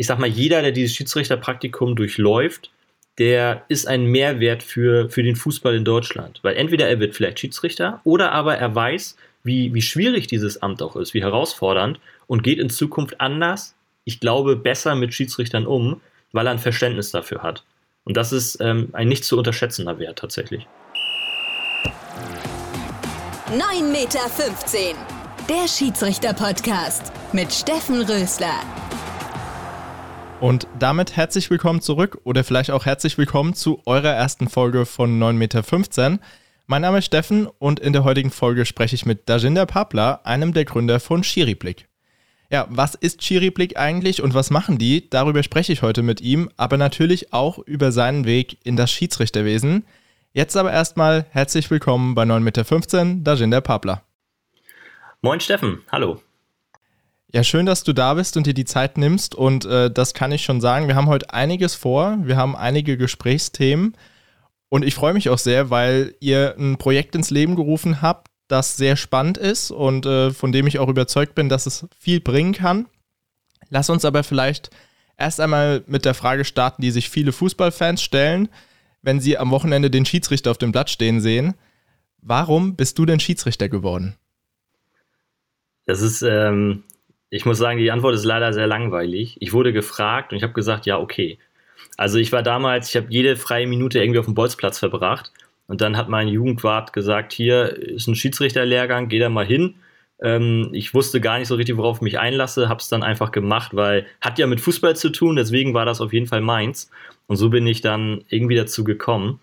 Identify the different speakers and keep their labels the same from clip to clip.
Speaker 1: ich sag mal, jeder, der dieses Schiedsrichterpraktikum durchläuft, der ist ein Mehrwert für, für den Fußball in Deutschland. Weil entweder er wird vielleicht Schiedsrichter oder aber er weiß, wie, wie schwierig dieses Amt auch ist, wie herausfordernd und geht in Zukunft anders, ich glaube, besser mit Schiedsrichtern um, weil er ein Verständnis dafür hat. Und das ist ähm, ein nicht zu unterschätzender Wert tatsächlich.
Speaker 2: 9,15 Meter. Der Schiedsrichter-Podcast mit Steffen Rösler.
Speaker 3: Und damit herzlich willkommen zurück oder vielleicht auch herzlich willkommen zu eurer ersten Folge von 9,15 Meter. Mein Name ist Steffen und in der heutigen Folge spreche ich mit Dajinder Papla, einem der Gründer von Schiriblick. Ja, was ist Schiriblick eigentlich und was machen die? Darüber spreche ich heute mit ihm, aber natürlich auch über seinen Weg in das Schiedsrichterwesen. Jetzt aber erstmal herzlich willkommen bei 9,15 Meter, Dajinder Papla.
Speaker 1: Moin Steffen, hallo.
Speaker 3: Ja, schön, dass du da bist und dir die Zeit nimmst. Und äh, das kann ich schon sagen. Wir haben heute einiges vor. Wir haben einige Gesprächsthemen. Und ich freue mich auch sehr, weil ihr ein Projekt ins Leben gerufen habt, das sehr spannend ist und äh, von dem ich auch überzeugt bin, dass es viel bringen kann. Lass uns aber vielleicht erst einmal mit der Frage starten, die sich viele Fußballfans stellen, wenn sie am Wochenende den Schiedsrichter auf dem Blatt stehen sehen. Warum bist du denn Schiedsrichter geworden?
Speaker 1: Das ist ähm, ich muss sagen, die Antwort ist leider sehr langweilig. Ich wurde gefragt und ich habe gesagt, ja, okay. Also ich war damals, ich habe jede freie Minute irgendwie auf dem Bolzplatz verbracht und dann hat mein Jugendwart gesagt, hier ist ein Schiedsrichterlehrgang, geh da mal hin. Ähm, ich wusste gar nicht so richtig, worauf ich mich einlasse, habe es dann einfach gemacht, weil hat ja mit Fußball zu tun, deswegen war das auf jeden Fall meins. Und so bin ich dann irgendwie dazu gekommen.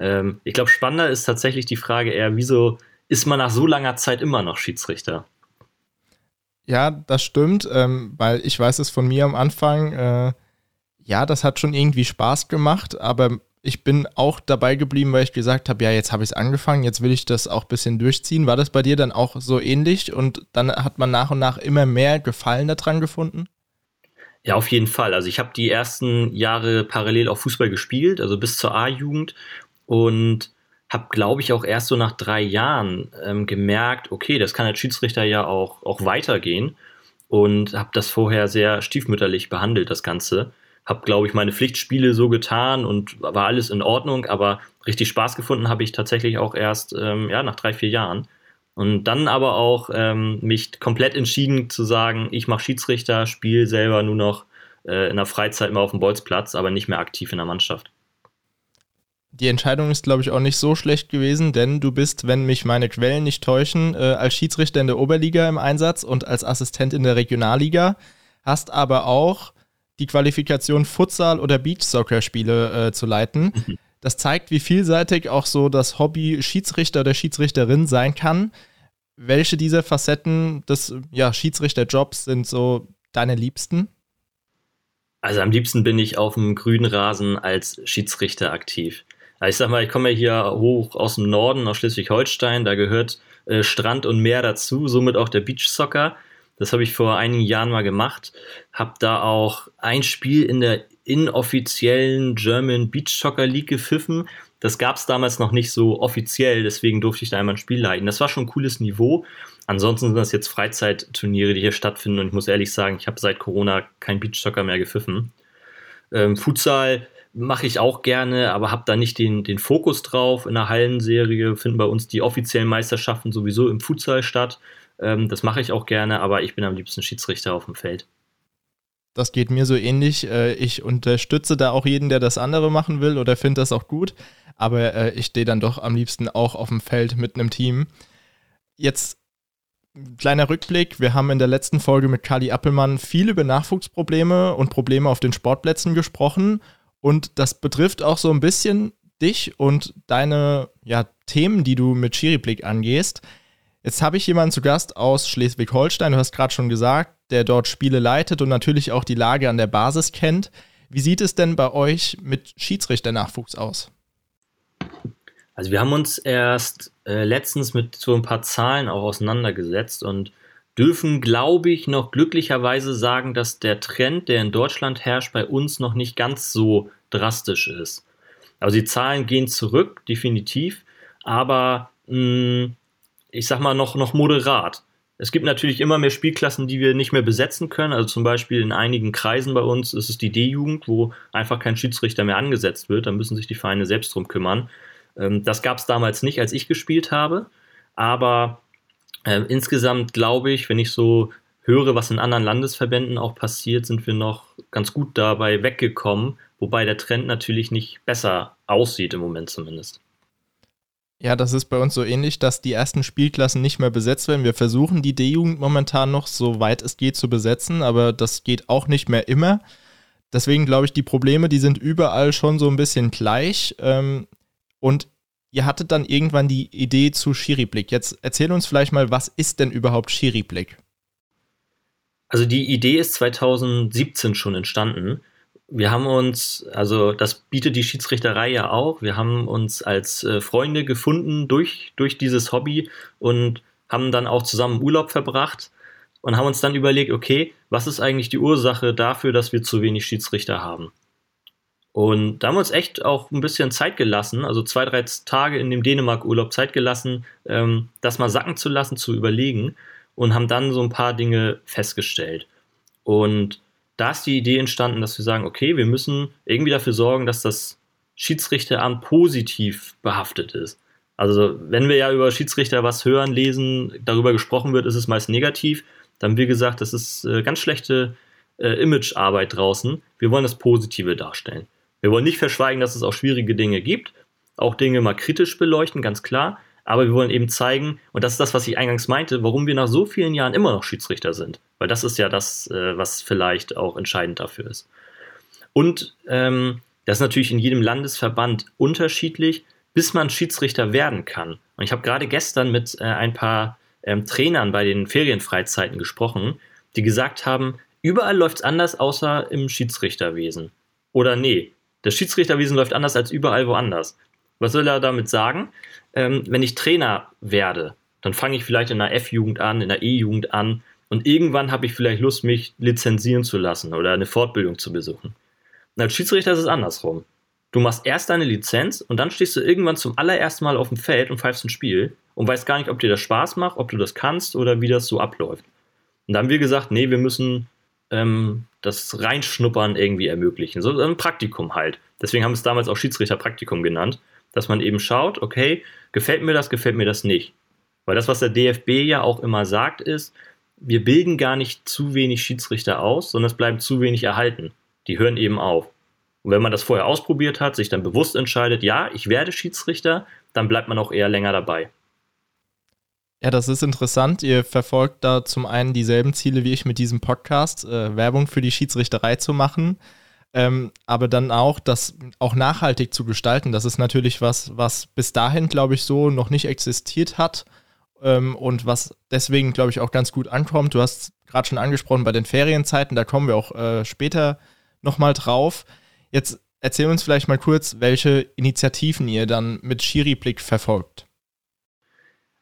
Speaker 1: Ähm, ich glaube, spannender ist tatsächlich die Frage eher, wieso ist man nach so langer Zeit immer noch Schiedsrichter?
Speaker 3: Ja, das stimmt, ähm, weil ich weiß es von mir am Anfang, äh, ja, das hat schon irgendwie Spaß gemacht, aber ich bin auch dabei geblieben, weil ich gesagt habe, ja, jetzt habe ich es angefangen, jetzt will ich das auch ein bisschen durchziehen. War das bei dir dann auch so ähnlich und dann hat man nach und nach immer mehr Gefallen daran gefunden?
Speaker 1: Ja, auf jeden Fall. Also ich habe die ersten Jahre parallel auch Fußball gespielt, also bis zur A-Jugend und habe, glaube ich, auch erst so nach drei Jahren ähm, gemerkt, okay, das kann als Schiedsrichter ja auch, auch weitergehen und habe das vorher sehr stiefmütterlich behandelt, das Ganze. Habe, glaube ich, meine Pflichtspiele so getan und war alles in Ordnung, aber richtig Spaß gefunden habe ich tatsächlich auch erst ähm, ja, nach drei, vier Jahren. Und dann aber auch ähm, mich komplett entschieden zu sagen, ich mache Schiedsrichter, spiele selber nur noch äh, in der Freizeit mal auf dem Bolzplatz, aber nicht mehr aktiv in der Mannschaft.
Speaker 3: Die Entscheidung ist, glaube ich, auch nicht so schlecht gewesen, denn du bist, wenn mich meine Quellen nicht täuschen, äh, als Schiedsrichter in der Oberliga im Einsatz und als Assistent in der Regionalliga, hast aber auch die Qualifikation Futsal- oder Beachsoccer-Spiele äh, zu leiten. Mhm. Das zeigt, wie vielseitig auch so das Hobby Schiedsrichter oder Schiedsrichterin sein kann. Welche dieser Facetten des ja, Schiedsrichterjobs sind so deine liebsten?
Speaker 1: Also am liebsten bin ich auf dem grünen Rasen als Schiedsrichter aktiv. Ich sag mal, ich komme ja hier hoch aus dem Norden, aus Schleswig-Holstein, da gehört äh, Strand und Meer dazu, somit auch der Beach Soccer. Das habe ich vor einigen Jahren mal gemacht. Habe da auch ein Spiel in der inoffiziellen German Beach Soccer League gepfiffen. Das gab es damals noch nicht so offiziell, deswegen durfte ich da einmal ein Spiel leiten. Das war schon ein cooles Niveau. Ansonsten sind das jetzt Freizeitturniere, die hier stattfinden und ich muss ehrlich sagen, ich habe seit Corona kein Beach Soccer mehr gepfiffen. Ähm, Futsal mache ich auch gerne, aber habe da nicht den, den Fokus drauf. In der Hallenserie finden bei uns die offiziellen Meisterschaften sowieso im Futsal statt. Ähm, das mache ich auch gerne, aber ich bin am liebsten Schiedsrichter auf dem Feld.
Speaker 3: Das geht mir so ähnlich. Äh, ich unterstütze da auch jeden, der das andere machen will oder finde das auch gut. Aber äh, ich stehe dann doch am liebsten auch auf dem Feld mit einem Team. Jetzt kleiner Rückblick. Wir haben in der letzten Folge mit Kali Appelmann viel über Nachwuchsprobleme und Probleme auf den Sportplätzen gesprochen. Und das betrifft auch so ein bisschen dich und deine ja, Themen, die du mit Schiriblick angehst. Jetzt habe ich jemanden zu Gast aus Schleswig-Holstein, du hast gerade schon gesagt, der dort Spiele leitet und natürlich auch die Lage an der Basis kennt. Wie sieht es denn bei euch mit Schiedsrichternachwuchs aus?
Speaker 1: Also wir haben uns erst äh, letztens mit so ein paar Zahlen auch auseinandergesetzt und dürfen, glaube ich, noch glücklicherweise sagen, dass der Trend, der in Deutschland herrscht, bei uns noch nicht ganz so drastisch ist. Also die Zahlen gehen zurück, definitiv, aber mh, hm, ich sag mal noch, noch moderat. Es gibt natürlich immer mehr Spielklassen, die wir nicht mehr besetzen können. Also zum Beispiel in einigen Kreisen bei uns ist es die D-Jugend, wo einfach kein Schiedsrichter mehr angesetzt wird. Da müssen sich die Vereine selbst drum kümmern. Ähm, das gab es damals nicht, als ich gespielt habe. Aber äh, insgesamt glaube ich, wenn ich so höre, was in anderen Landesverbänden auch passiert, sind wir noch ganz gut dabei weggekommen, wobei der Trend natürlich nicht besser aussieht im Moment zumindest.
Speaker 3: Ja, das ist bei uns so ähnlich, dass die ersten Spielklassen nicht mehr besetzt werden. Wir versuchen die D-Jugend momentan noch so weit es geht zu besetzen, aber das geht auch nicht mehr immer. Deswegen glaube ich, die Probleme, die sind überall schon so ein bisschen gleich. Ähm, und ihr hattet dann irgendwann die Idee zu Schiriblick. Jetzt erzähl uns vielleicht mal, was ist denn überhaupt Schiriblick?
Speaker 1: Also die Idee ist 2017 schon entstanden wir haben uns, also das bietet die Schiedsrichterei ja auch, wir haben uns als äh, Freunde gefunden durch, durch dieses Hobby und haben dann auch zusammen Urlaub verbracht und haben uns dann überlegt, okay, was ist eigentlich die Ursache dafür, dass wir zu wenig Schiedsrichter haben? Und da haben wir uns echt auch ein bisschen Zeit gelassen, also zwei, drei Tage in dem Dänemark-Urlaub Zeit gelassen, ähm, das mal sacken zu lassen, zu überlegen und haben dann so ein paar Dinge festgestellt. Und da ist die Idee entstanden, dass wir sagen, okay, wir müssen irgendwie dafür sorgen, dass das Schiedsrichteramt positiv behaftet ist. Also wenn wir ja über Schiedsrichter was hören, lesen, darüber gesprochen wird, ist es meist negativ. Dann wir gesagt, das ist äh, ganz schlechte äh, Imagearbeit draußen. Wir wollen das Positive darstellen. Wir wollen nicht verschweigen, dass es auch schwierige Dinge gibt, auch Dinge mal kritisch beleuchten, ganz klar. Aber wir wollen eben zeigen, und das ist das, was ich eingangs meinte, warum wir nach so vielen Jahren immer noch Schiedsrichter sind. Weil das ist ja das, äh, was vielleicht auch entscheidend dafür ist. Und ähm, das ist natürlich in jedem Landesverband unterschiedlich, bis man Schiedsrichter werden kann. Und ich habe gerade gestern mit äh, ein paar ähm, Trainern bei den Ferienfreizeiten gesprochen, die gesagt haben, überall läuft es anders, außer im Schiedsrichterwesen. Oder nee, das Schiedsrichterwesen läuft anders als überall woanders. Was soll er damit sagen? Ähm, wenn ich Trainer werde, dann fange ich vielleicht in der F-Jugend an, in der E-Jugend an und irgendwann habe ich vielleicht Lust, mich lizenzieren zu lassen oder eine Fortbildung zu besuchen. Und als Schiedsrichter ist es andersrum. Du machst erst deine Lizenz und dann stehst du irgendwann zum allerersten Mal auf dem Feld und pfeifst ein Spiel und weißt gar nicht, ob dir das Spaß macht, ob du das kannst oder wie das so abläuft. Und da haben wir gesagt, nee, wir müssen ähm, das Reinschnuppern irgendwie ermöglichen. So ein Praktikum halt. Deswegen haben wir es damals auch Schiedsrichterpraktikum genannt dass man eben schaut, okay, gefällt mir das, gefällt mir das nicht. Weil das, was der DFB ja auch immer sagt, ist, wir bilden gar nicht zu wenig Schiedsrichter aus, sondern es bleiben zu wenig erhalten. Die hören eben auf. Und wenn man das vorher ausprobiert hat, sich dann bewusst entscheidet, ja, ich werde Schiedsrichter, dann bleibt man auch eher länger dabei.
Speaker 3: Ja, das ist interessant. Ihr verfolgt da zum einen dieselben Ziele wie ich mit diesem Podcast, äh, Werbung für die Schiedsrichterei zu machen ähm, aber dann auch das auch nachhaltig zu gestalten. Das ist natürlich was, was bis dahin, glaube ich, so noch nicht existiert hat ähm, und was deswegen, glaube ich, auch ganz gut ankommt. Du hast gerade schon angesprochen bei den Ferienzeiten, da kommen wir auch äh, später nochmal drauf. Jetzt erzähl uns vielleicht mal kurz, welche Initiativen ihr dann mit Schiri-Blick verfolgt.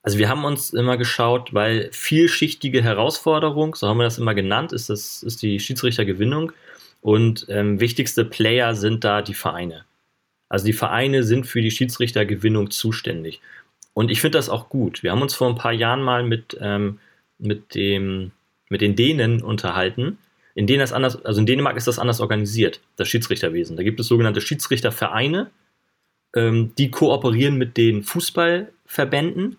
Speaker 1: Also wir haben uns immer geschaut, weil vielschichtige Herausforderung, so haben wir das immer genannt, ist, das, ist die Schiedsrichtergewinnung. Und ähm, wichtigste Player sind da die Vereine. Also die Vereine sind für die Schiedsrichtergewinnung zuständig. Und ich finde das auch gut. Wir haben uns vor ein paar Jahren mal mit, ähm, mit, dem, mit den Dänen unterhalten. In Dänen ist anders, also in Dänemark ist das anders organisiert, das Schiedsrichterwesen. Da gibt es sogenannte Schiedsrichtervereine, ähm, die kooperieren mit den Fußballverbänden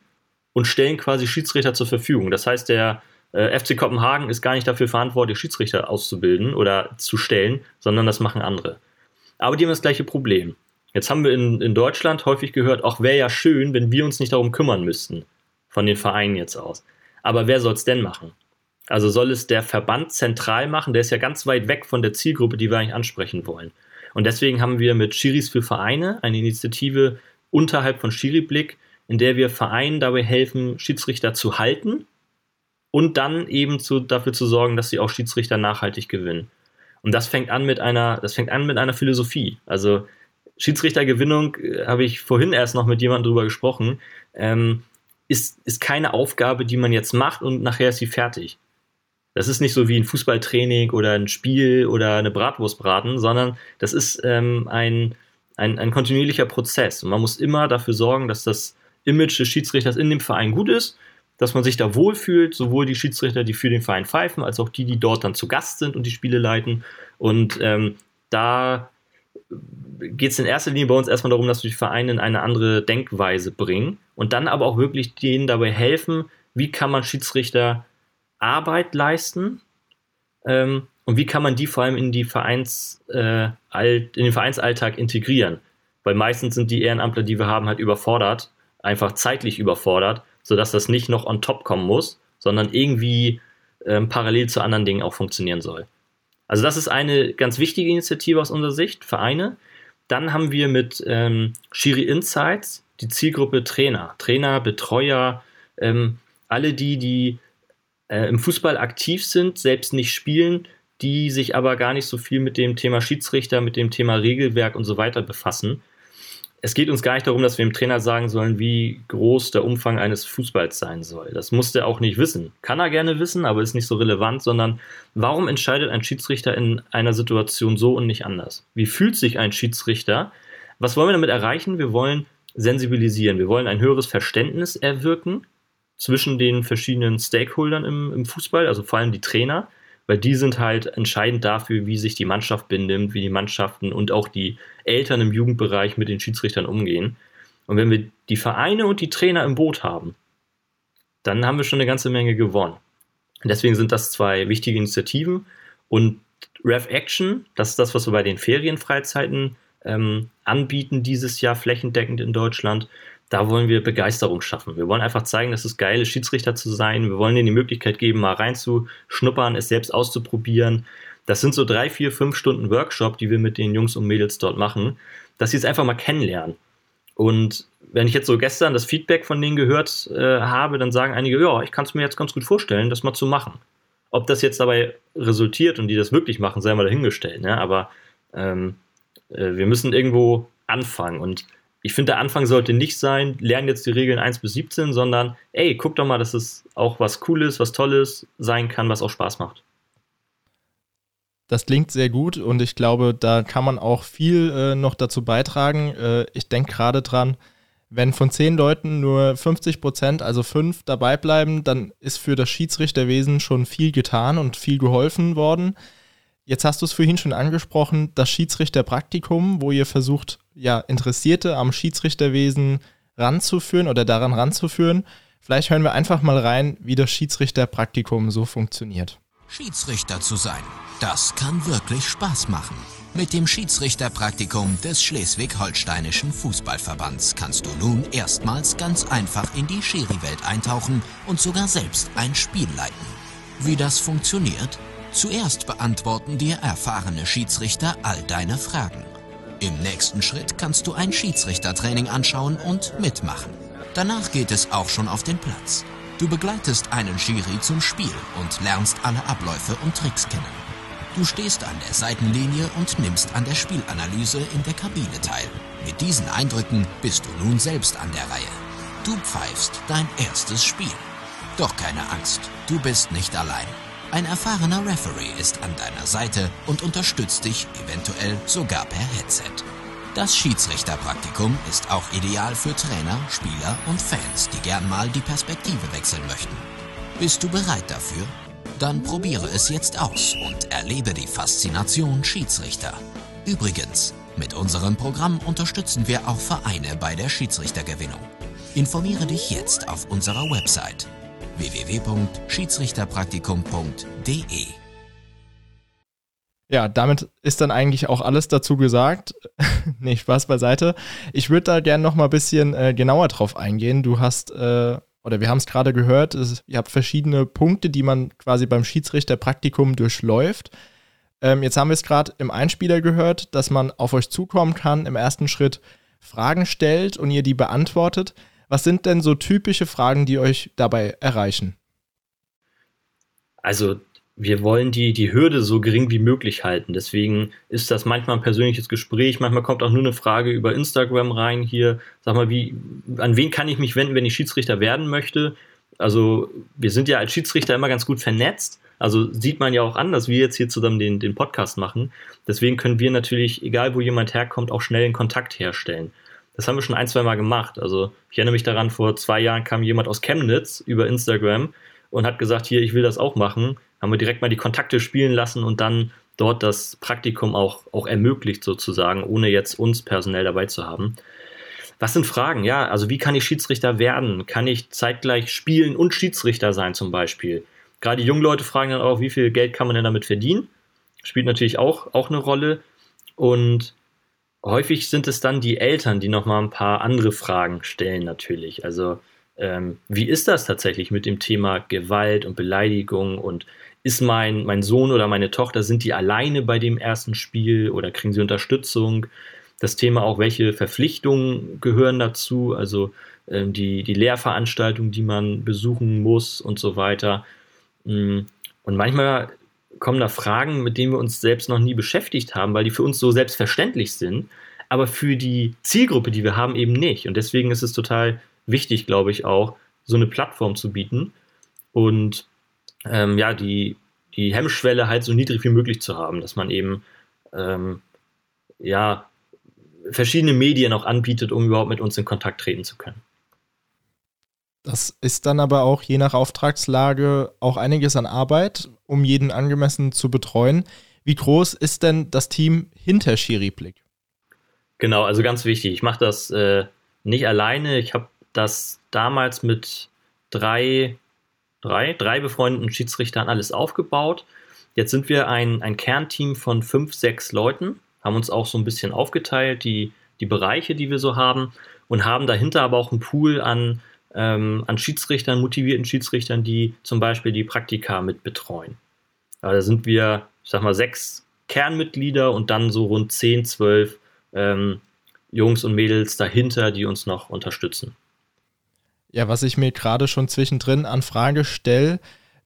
Speaker 1: und stellen quasi Schiedsrichter zur Verfügung. Das heißt, der, äh, FC Kopenhagen ist gar nicht dafür verantwortlich, Schiedsrichter auszubilden oder zu stellen, sondern das machen andere. Aber die haben das gleiche Problem. Jetzt haben wir in, in Deutschland häufig gehört, auch wäre ja schön, wenn wir uns nicht darum kümmern müssten, von den Vereinen jetzt aus. Aber wer soll es denn machen? Also soll es der Verband zentral machen? Der ist ja ganz weit weg von der Zielgruppe, die wir eigentlich ansprechen wollen. Und deswegen haben wir mit Schiris für Vereine eine Initiative unterhalb von Schiriblick, in der wir Vereinen dabei helfen, Schiedsrichter zu halten und dann eben zu, dafür zu sorgen, dass sie auch Schiedsrichter nachhaltig gewinnen. Und das fängt an mit einer, das fängt an mit einer Philosophie. Also Schiedsrichtergewinnung, äh, habe ich vorhin erst noch mit jemandem drüber gesprochen, ähm, ist, ist keine Aufgabe, die man jetzt macht und nachher ist sie fertig. Das ist nicht so wie ein Fußballtraining oder ein Spiel oder eine Bratwurst braten, sondern das ist ähm, ein, ein, ein kontinuierlicher Prozess. Und man muss immer dafür sorgen, dass das Image des Schiedsrichters in dem Verein gut ist dass man sich da wohlfühlt, sowohl die Schiedsrichter, die für den Verein pfeifen, als auch die, die dort dann zu Gast sind und die Spiele leiten. Und ähm, da geht es in erster Linie bei uns erstmal darum, dass wir die Vereine in eine andere Denkweise bringen und dann aber auch wirklich denen dabei helfen, wie kann man Schiedsrichter Arbeit leisten ähm, und wie kann man die vor allem in, die Vereins, äh, in den Vereinsalltag integrieren. Weil meistens sind die Ehrenamtler, die wir haben, halt überfordert, einfach zeitlich überfordert, sodass das nicht noch on top kommen muss, sondern irgendwie ähm, parallel zu anderen Dingen auch funktionieren soll. Also das ist eine ganz wichtige Initiative aus unserer Sicht, Vereine. Dann haben wir mit ähm, Shiri Insights die Zielgruppe Trainer, Trainer, Betreuer, ähm, alle die, die äh, im Fußball aktiv sind, selbst nicht spielen, die sich aber gar nicht so viel mit dem Thema Schiedsrichter, mit dem Thema Regelwerk und so weiter befassen. Es geht uns gar nicht darum, dass wir dem Trainer sagen sollen, wie groß der Umfang eines Fußballs sein soll. Das muss er auch nicht wissen. Kann er gerne wissen, aber ist nicht so relevant, sondern warum entscheidet ein Schiedsrichter in einer Situation so und nicht anders? Wie fühlt sich ein Schiedsrichter? Was wollen wir damit erreichen? Wir wollen sensibilisieren. Wir wollen ein höheres Verständnis erwirken zwischen den verschiedenen Stakeholdern im, im Fußball, also vor allem die Trainer, weil die sind halt entscheidend dafür, wie sich die Mannschaft benimmt, wie die Mannschaften und auch die Eltern im Jugendbereich mit den Schiedsrichtern umgehen. Und wenn wir die Vereine und die Trainer im Boot haben, dann haben wir schon eine ganze Menge gewonnen. Deswegen sind das zwei wichtige Initiativen. Und Rev Action, das ist das, was wir bei den Ferienfreizeiten ähm, anbieten dieses Jahr flächendeckend in Deutschland da wollen wir Begeisterung schaffen. Wir wollen einfach zeigen, dass es geil ist, Schiedsrichter zu sein. Wir wollen ihnen die Möglichkeit geben, mal reinzuschnuppern, es selbst auszuprobieren. Das sind so drei, vier, fünf Stunden Workshop, die wir mit den Jungs und Mädels dort machen, dass sie es einfach mal kennenlernen. Und wenn ich jetzt so gestern das Feedback von denen gehört äh, habe, dann sagen einige, ja, ich kann es mir jetzt ganz gut vorstellen, das mal zu machen. Ob das jetzt dabei resultiert und die das wirklich machen, sei mal dahingestellt. Ne? Aber ähm, äh, wir müssen irgendwo anfangen. Und ich finde, der Anfang sollte nicht sein, lernen jetzt die Regeln 1 bis 17, sondern ey, guck doch mal, dass es auch was Cooles, was Tolles sein kann, was auch Spaß macht.
Speaker 3: Das klingt sehr gut und ich glaube, da kann man auch viel äh, noch dazu beitragen. Äh, ich denke gerade dran, wenn von zehn Leuten nur 50 Prozent, also fünf, dabei bleiben, dann ist für das Schiedsrichterwesen schon viel getan und viel geholfen worden. Jetzt hast du es vorhin schon angesprochen, das Schiedsrichterpraktikum, wo ihr versucht, ja, Interessierte am Schiedsrichterwesen ranzuführen oder daran ranzuführen. Vielleicht hören wir einfach mal rein, wie das Schiedsrichterpraktikum so funktioniert.
Speaker 4: Schiedsrichter zu sein, das kann wirklich Spaß machen. Mit dem Schiedsrichterpraktikum des Schleswig-Holsteinischen Fußballverbands kannst du nun erstmals ganz einfach in die Schiri-Welt eintauchen und sogar selbst ein Spiel leiten. Wie das funktioniert? Zuerst beantworten dir erfahrene Schiedsrichter all deine Fragen. Im nächsten Schritt kannst du ein Schiedsrichtertraining anschauen und mitmachen. Danach geht es auch schon auf den Platz. Du begleitest einen Schiri zum Spiel und lernst alle Abläufe und Tricks kennen. Du stehst an der Seitenlinie und nimmst an der Spielanalyse in der Kabine teil. Mit diesen Eindrücken bist du nun selbst an der Reihe. Du pfeifst dein erstes Spiel. Doch keine Angst, du bist nicht allein. Ein erfahrener Referee ist an deiner Seite und unterstützt dich eventuell sogar per Headset. Das Schiedsrichterpraktikum ist auch ideal für Trainer, Spieler und Fans, die gern mal die Perspektive wechseln möchten. Bist du bereit dafür? Dann probiere es jetzt aus und erlebe die Faszination Schiedsrichter. Übrigens, mit unserem Programm unterstützen wir auch Vereine bei der Schiedsrichtergewinnung. Informiere dich jetzt auf unserer Website www.schiedsrichterpraktikum.de.
Speaker 3: Ja, damit ist dann eigentlich auch alles dazu gesagt. nee, Spaß beiseite. Ich würde da gerne noch mal ein bisschen äh, genauer drauf eingehen. Du hast, äh, oder wir haben es gerade gehört, es, ihr habt verschiedene Punkte, die man quasi beim Schiedsrichterpraktikum durchläuft. Ähm, jetzt haben wir es gerade im Einspieler gehört, dass man auf euch zukommen kann, im ersten Schritt Fragen stellt und ihr die beantwortet. Was sind denn so typische Fragen, die euch dabei erreichen?
Speaker 1: Also wir wollen die, die Hürde so gering wie möglich halten. Deswegen ist das manchmal ein persönliches Gespräch. Manchmal kommt auch nur eine Frage über Instagram rein. Hier, sag mal, wie, an wen kann ich mich wenden, wenn ich Schiedsrichter werden möchte? Also, wir sind ja als Schiedsrichter immer ganz gut vernetzt. Also sieht man ja auch an, dass wir jetzt hier zusammen den, den Podcast machen. Deswegen können wir natürlich, egal wo jemand herkommt, auch schnell einen Kontakt herstellen. Das haben wir schon ein, zwei Mal gemacht. Also ich erinnere mich daran, vor zwei Jahren kam jemand aus Chemnitz über Instagram und hat gesagt, hier, ich will das auch machen. Haben wir direkt mal die Kontakte spielen lassen und dann dort das Praktikum auch, auch ermöglicht sozusagen, ohne jetzt uns personell dabei zu haben. Was sind Fragen? Ja, also wie kann ich Schiedsrichter werden? Kann ich zeitgleich spielen und Schiedsrichter sein zum Beispiel? Gerade die jungen Leute fragen dann auch, wie viel Geld kann man denn damit verdienen? Spielt natürlich auch, auch eine Rolle. Und häufig sind es dann die Eltern, die nochmal ein paar andere Fragen stellen natürlich. Also ähm, wie ist das tatsächlich mit dem Thema Gewalt und Beleidigung und ist mein, mein Sohn oder meine Tochter, sind die alleine bei dem ersten Spiel oder kriegen sie Unterstützung? Das Thema auch, welche Verpflichtungen gehören dazu, also ähm, die, die Lehrveranstaltungen, die man besuchen muss und so weiter. Mm, und manchmal kommen da Fragen, mit denen wir uns selbst noch nie beschäftigt haben, weil die für uns so selbstverständlich sind, aber für die Zielgruppe, die wir haben, eben nicht. Und deswegen ist es total wichtig, glaube ich, auch so eine Plattform zu bieten und ähm, ja, die, die Hemmschwelle halt so niedrig wie möglich zu haben, dass man eben ähm, ja verschiedene Medien auch anbietet, um überhaupt mit uns in Kontakt treten zu können.
Speaker 3: Das ist dann aber auch je nach Auftragslage auch einiges an Arbeit, um jeden angemessen zu betreuen. Wie groß ist denn das Team hinter Schiriblick?
Speaker 1: Genau, also ganz wichtig. Ich mache das äh, nicht alleine. Ich habe das damals mit drei, drei, drei befreundeten Schiedsrichtern alles aufgebaut. Jetzt sind wir ein, ein Kernteam von fünf, sechs Leuten, haben uns auch so ein bisschen aufgeteilt, die, die Bereiche, die wir so haben, und haben dahinter aber auch einen Pool an ähm, an Schiedsrichtern, motivierten Schiedsrichtern, die zum Beispiel die Praktika mit betreuen. Aber da sind wir, ich sag mal, sechs Kernmitglieder und dann so rund zehn, zwölf ähm, Jungs und Mädels dahinter, die uns noch unterstützen.
Speaker 3: Ja, was ich mir gerade schon zwischendrin an Frage stelle,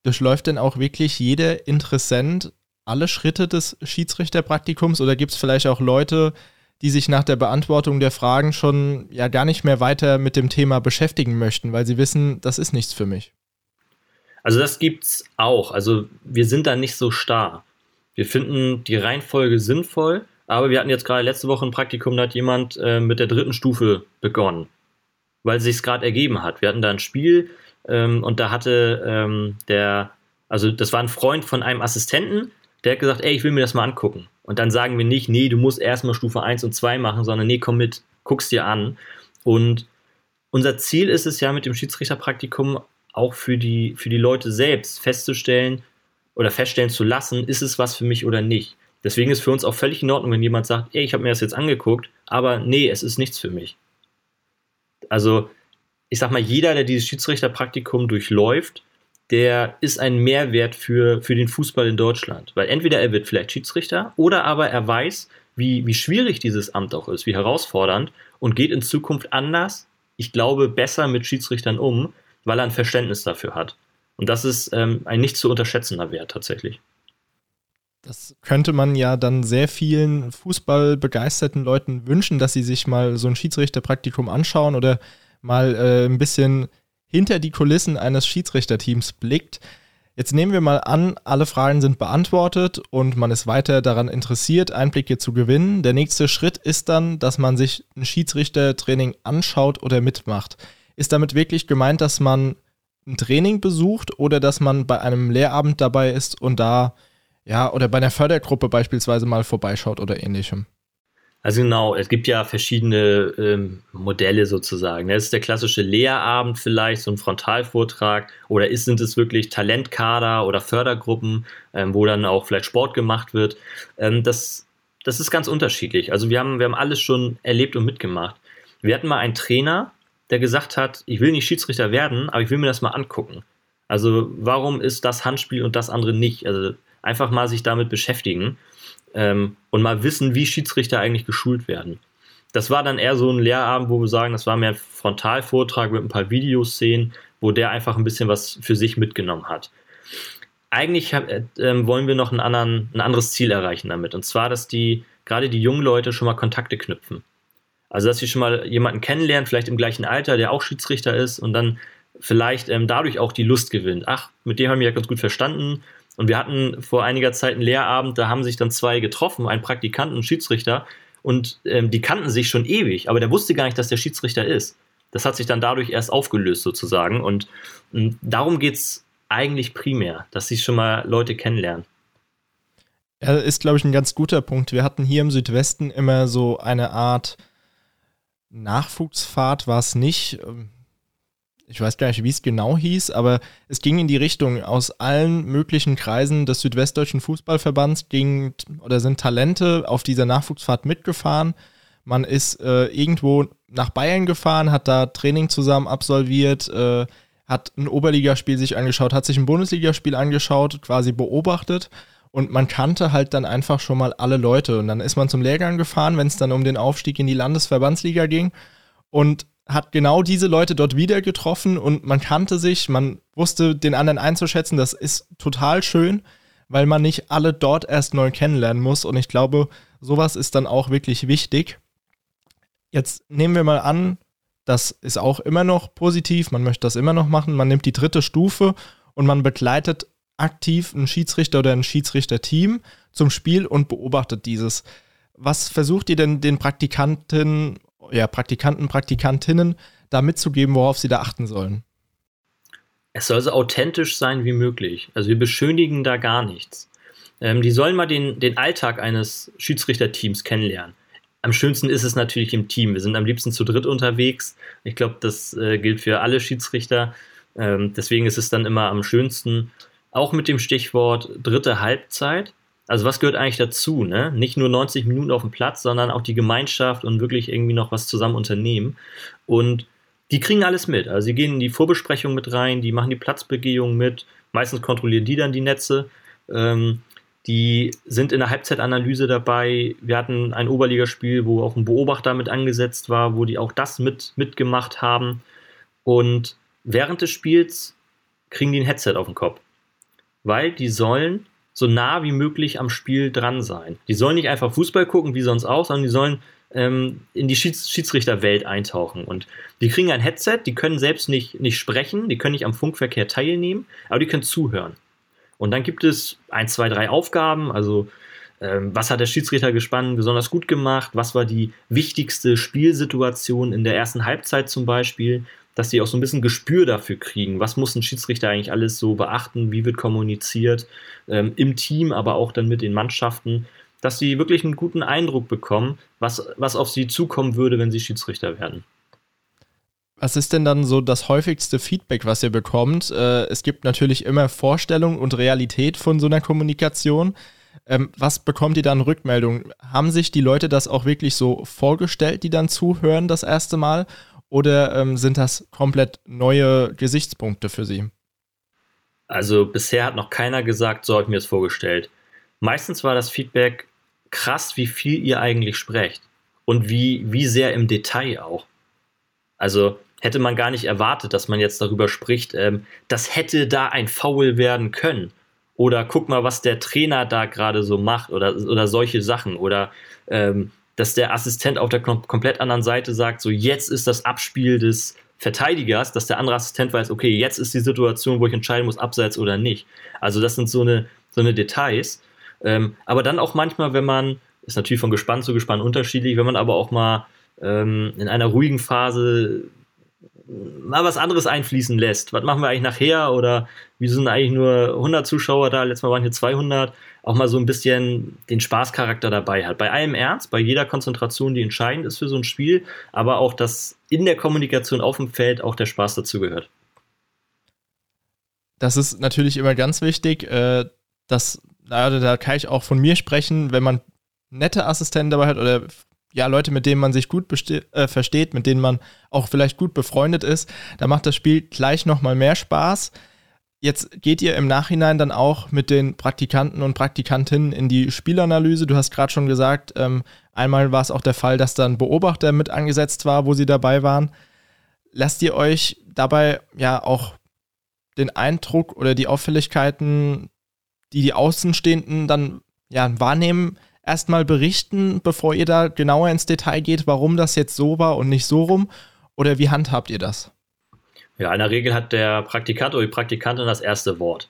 Speaker 3: durchläuft denn auch wirklich jeder Interessent alle Schritte des Schiedsrichterpraktikums oder gibt es vielleicht auch Leute, die sich nach der Beantwortung der Fragen schon ja gar nicht mehr weiter mit dem Thema beschäftigen möchten, weil sie wissen, das ist nichts für mich.
Speaker 1: Also das gibt's auch. Also wir sind da nicht so starr. Wir finden die Reihenfolge sinnvoll, aber wir hatten jetzt gerade letzte Woche ein Praktikum, da hat jemand äh, mit der dritten Stufe begonnen, weil es sich gerade ergeben hat. Wir hatten da ein Spiel ähm, und da hatte ähm, der, also das war ein Freund von einem Assistenten, der hat gesagt, ey, ich will mir das mal angucken. Und dann sagen wir nicht, nee, du musst erstmal Stufe 1 und 2 machen, sondern nee, komm mit, guck's dir an. Und unser Ziel ist es ja mit dem Schiedsrichterpraktikum auch für die, für die Leute selbst festzustellen oder feststellen zu lassen, ist es was für mich oder nicht. Deswegen ist für uns auch völlig in Ordnung, wenn jemand sagt, ey, ich habe mir das jetzt angeguckt, aber nee, es ist nichts für mich. Also, ich sag mal, jeder, der dieses Schiedsrichterpraktikum durchläuft, der ist ein Mehrwert für, für den Fußball in Deutschland. Weil entweder er wird vielleicht Schiedsrichter oder aber er weiß, wie, wie schwierig dieses Amt auch ist, wie herausfordernd und geht in Zukunft anders, ich glaube, besser mit Schiedsrichtern um, weil er ein Verständnis dafür hat. Und das ist ähm, ein nicht zu unterschätzender Wert tatsächlich.
Speaker 3: Das könnte man ja dann sehr vielen fußballbegeisterten Leuten wünschen, dass sie sich mal so ein Schiedsrichterpraktikum anschauen oder mal äh, ein bisschen hinter die Kulissen eines Schiedsrichterteams blickt. Jetzt nehmen wir mal an, alle Fragen sind beantwortet und man ist weiter daran interessiert, Einblicke zu gewinnen. Der nächste Schritt ist dann, dass man sich ein Schiedsrichtertraining anschaut oder mitmacht. Ist damit wirklich gemeint, dass man ein Training besucht oder dass man bei einem Lehrabend dabei ist und da, ja, oder bei einer Fördergruppe beispielsweise mal vorbeischaut oder ähnlichem?
Speaker 1: Also genau, es gibt ja verschiedene ähm, Modelle sozusagen. Das ist der klassische Lehrabend vielleicht, so ein Frontalvortrag. Oder ist, sind es wirklich Talentkader oder Fördergruppen, ähm, wo dann auch vielleicht Sport gemacht wird. Ähm, das, das ist ganz unterschiedlich. Also wir haben, wir haben alles schon erlebt und mitgemacht. Wir hatten mal einen Trainer, der gesagt hat, ich will nicht Schiedsrichter werden, aber ich will mir das mal angucken. Also warum ist das Handspiel und das andere nicht? Also einfach mal sich damit beschäftigen ähm, und mal wissen, wie Schiedsrichter eigentlich geschult werden. Das war dann eher so ein Lehrabend, wo wir sagen, das war mehr ein Frontalvortrag mit ein paar Videoszenen, wo der einfach ein bisschen was für sich mitgenommen hat. Eigentlich äh, äh, wollen wir noch anderen, ein anderes Ziel erreichen damit. Und zwar, dass die, gerade die jungen Leute schon mal Kontakte knüpfen. Also, dass sie schon mal jemanden kennenlernen, vielleicht im gleichen Alter, der auch Schiedsrichter ist und dann vielleicht ähm, dadurch auch die Lust gewinnt. Ach, mit dem haben wir ja ganz gut verstanden. Und wir hatten vor einiger Zeit einen Lehrabend, da haben sich dann zwei getroffen, ein Praktikant und ein Schiedsrichter. und ähm, die kannten sich schon ewig, aber der wusste gar nicht, dass der Schiedsrichter ist. Das hat sich dann dadurch erst aufgelöst sozusagen und, und darum geht es eigentlich primär, dass sie schon mal Leute kennenlernen.
Speaker 3: Ja, ist, glaube ich, ein ganz guter Punkt. Wir hatten hier im Südwesten immer so eine Art Nachwuchsfahrt, war es nicht. Ich weiß gar nicht, wie es genau hieß, aber es ging in die Richtung. Aus allen möglichen Kreisen des Südwestdeutschen Fußballverbands ging oder sind Talente auf dieser Nachwuchsfahrt mitgefahren. Man ist äh, irgendwo nach Bayern gefahren, hat da Training zusammen absolviert, äh, hat ein Oberligaspiel sich angeschaut, hat sich ein Bundesligaspiel angeschaut, quasi beobachtet und man kannte halt dann einfach schon mal alle Leute. Und dann ist man zum Lehrgang gefahren, wenn es dann um den Aufstieg in die Landesverbandsliga ging. Und hat genau diese Leute dort wieder getroffen und man kannte sich, man wusste den anderen einzuschätzen. Das ist total schön, weil man nicht alle dort erst neu kennenlernen muss. Und ich glaube, sowas ist dann auch wirklich wichtig. Jetzt nehmen wir mal an, das ist auch immer noch positiv, man möchte das immer noch machen. Man nimmt die dritte Stufe und man begleitet aktiv einen Schiedsrichter oder ein Schiedsrichterteam zum Spiel und beobachtet dieses. Was versucht ihr denn den Praktikanten, ja, Praktikanten, Praktikantinnen da mitzugeben, worauf sie da achten sollen?
Speaker 1: Es soll so authentisch sein wie möglich. Also wir beschönigen da gar nichts. Ähm, die sollen mal den, den Alltag eines Schiedsrichterteams kennenlernen. Am schönsten ist es natürlich im Team. Wir sind am liebsten zu dritt unterwegs. Ich glaube, das äh, gilt für alle Schiedsrichter. Ähm, deswegen ist es dann immer am schönsten, auch mit dem Stichwort dritte Halbzeit. Also was gehört eigentlich dazu? Ne? Nicht nur 90 Minuten auf dem Platz, sondern auch die Gemeinschaft und wirklich irgendwie noch was zusammen unternehmen. Und die kriegen alles mit. Also sie gehen in die Vorbesprechung mit rein, die machen die Platzbegehung mit. Meistens kontrollieren die dann die Netze. Ähm, die sind in der Halbzeitanalyse dabei. Wir hatten ein Oberligaspiel, wo auch ein Beobachter mit angesetzt war, wo die auch das mit, mitgemacht haben. Und während des Spiels kriegen die ein Headset auf den Kopf weil die sollen so nah wie möglich am Spiel dran sein. Die sollen nicht einfach Fußball gucken, wie sonst auch, sondern die sollen ähm, in die Schieds Schiedsrichterwelt eintauchen. Und die kriegen ein Headset, die können selbst nicht, nicht sprechen, die können nicht am Funkverkehr teilnehmen, aber die können zuhören. Und dann gibt es ein, zwei, drei Aufgaben, also ähm, was hat der Schiedsrichter gespannt besonders gut gemacht, was war die wichtigste Spielsituation in der ersten Halbzeit zum Beispiel dass die auch so ein bisschen Gespür dafür kriegen, was muss ein Schiedsrichter eigentlich alles so beachten, wie wird kommuniziert ähm, im Team, aber auch dann mit den Mannschaften, dass sie wirklich einen guten Eindruck bekommen, was, was auf sie zukommen würde, wenn sie Schiedsrichter werden.
Speaker 3: Was ist denn dann so das häufigste Feedback, was ihr bekommt? Äh, es gibt natürlich immer Vorstellung und Realität von so einer Kommunikation. Ähm, was bekommt ihr dann Rückmeldung? Haben sich die Leute das auch wirklich so vorgestellt, die dann zuhören das erste Mal? Oder ähm, sind das komplett neue Gesichtspunkte für Sie?
Speaker 1: Also bisher hat noch keiner gesagt, so habe ich mir das vorgestellt. Meistens war das Feedback krass, wie viel ihr eigentlich sprecht und wie, wie sehr im Detail auch. Also hätte man gar nicht erwartet, dass man jetzt darüber spricht, ähm, das hätte da ein Foul werden können. Oder guck mal, was der Trainer da gerade so macht oder, oder solche Sachen. Oder ähm, dass der Assistent auf der kom komplett anderen Seite sagt, so jetzt ist das Abspiel des Verteidigers, dass der andere Assistent weiß, okay, jetzt ist die Situation, wo ich entscheiden muss, abseits oder nicht. Also das sind so eine, so eine Details. Ähm, aber dann auch manchmal, wenn man, ist natürlich von Gespann zu Gespann unterschiedlich, wenn man aber auch mal ähm, in einer ruhigen Phase mal was anderes einfließen lässt. Was machen wir eigentlich nachher? Oder wieso sind eigentlich nur 100 Zuschauer da? Letztes Mal waren hier 200. Auch mal so ein bisschen den Spaßcharakter dabei hat. Bei allem Ernst, bei jeder Konzentration, die entscheidend ist für so ein Spiel, aber auch, dass in der Kommunikation auf dem Feld auch der Spaß dazugehört.
Speaker 3: Das ist natürlich immer ganz wichtig. Äh, dass, da kann ich auch von mir sprechen, wenn man nette Assistenten dabei hat oder ja, Leute, mit denen man sich gut äh, versteht, mit denen man auch vielleicht gut befreundet ist, da macht das Spiel gleich nochmal mehr Spaß. Jetzt geht ihr im Nachhinein dann auch mit den Praktikanten und Praktikantinnen in die Spielanalyse. Du hast gerade schon gesagt, ähm, einmal war es auch der Fall, dass dann Beobachter mit angesetzt war, wo sie dabei waren. Lasst ihr euch dabei ja auch den Eindruck oder die Auffälligkeiten, die die Außenstehenden dann ja wahrnehmen, erstmal berichten, bevor ihr da genauer ins Detail geht, warum das jetzt so war und nicht so rum? Oder wie handhabt ihr das?
Speaker 1: Ja, in der Regel hat der Praktikant oder die Praktikantin das erste Wort.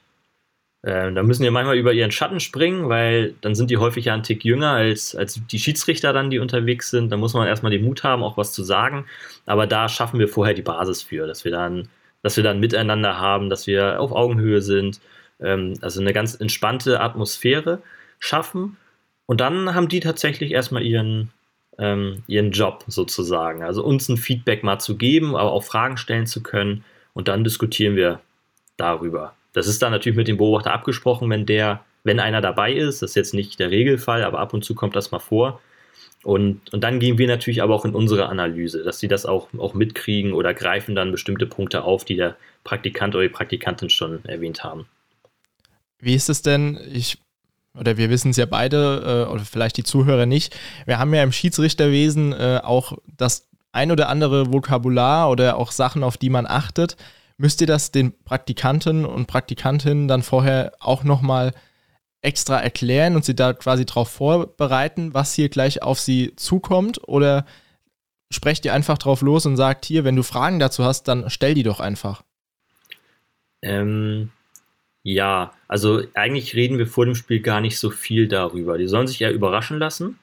Speaker 1: Äh, da müssen die manchmal über ihren Schatten springen, weil dann sind die häufig ja einen Tick jünger als, als die Schiedsrichter dann, die unterwegs sind. Da muss man erstmal den Mut haben, auch was zu sagen. Aber da schaffen wir vorher die Basis für, dass wir dann, dass wir dann miteinander haben, dass wir auf Augenhöhe sind. Ähm, also eine ganz entspannte Atmosphäre schaffen. Und dann haben die tatsächlich erstmal ihren, ähm, ihren Job sozusagen. Also uns ein Feedback mal zu geben, aber auch Fragen stellen zu können. Und dann diskutieren wir darüber. Das ist dann natürlich mit dem Beobachter abgesprochen, wenn der, wenn einer dabei ist. Das ist jetzt nicht der Regelfall, aber ab und zu kommt das mal vor. Und, und dann gehen wir natürlich aber auch in unsere Analyse, dass sie das auch, auch mitkriegen oder greifen dann bestimmte Punkte auf, die der Praktikant oder die Praktikantin schon erwähnt haben.
Speaker 3: Wie ist es denn? Ich oder wir wissen es ja beide, äh, oder vielleicht die Zuhörer nicht, wir haben ja im Schiedsrichterwesen äh, auch das ein oder andere Vokabular oder auch Sachen, auf die man achtet. Müsst ihr das den Praktikanten und Praktikantinnen dann vorher auch nochmal extra erklären und sie da quasi darauf vorbereiten, was hier gleich auf sie zukommt? Oder sprecht ihr einfach drauf los und sagt, hier, wenn du Fragen dazu hast, dann stell die doch einfach?
Speaker 1: Ähm, ja, also eigentlich reden wir vor dem Spiel gar nicht so viel darüber. Die sollen sich eher überraschen lassen.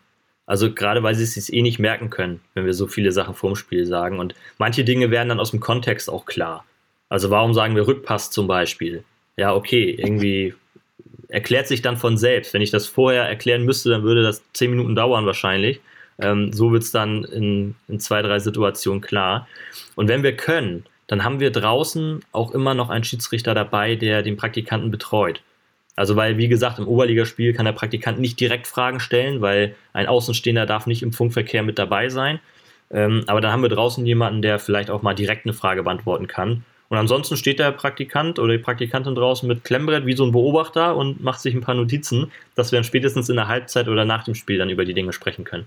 Speaker 1: Also gerade weil sie es sich eh nicht merken können, wenn wir so viele Sachen vor dem Spiel sagen. Und manche Dinge werden dann aus dem Kontext auch klar. Also warum sagen wir Rückpass zum Beispiel? Ja, okay, irgendwie erklärt sich dann von selbst. Wenn ich das vorher erklären müsste, dann würde das zehn Minuten dauern wahrscheinlich. Ähm, so wird es dann in, in zwei, drei Situationen klar. Und wenn wir können, dann haben wir draußen auch immer noch einen Schiedsrichter dabei, der den Praktikanten betreut. Also weil, wie gesagt, im Oberligaspiel kann der Praktikant nicht direkt Fragen stellen, weil ein Außenstehender darf nicht im Funkverkehr mit dabei sein. Ähm, aber dann haben wir draußen jemanden, der vielleicht auch mal direkt eine Frage beantworten kann. Und ansonsten steht der Praktikant oder die Praktikantin draußen mit Klemmbrett wie so ein Beobachter und macht sich ein paar Notizen, dass wir dann spätestens in der Halbzeit oder nach dem Spiel dann über die Dinge sprechen können.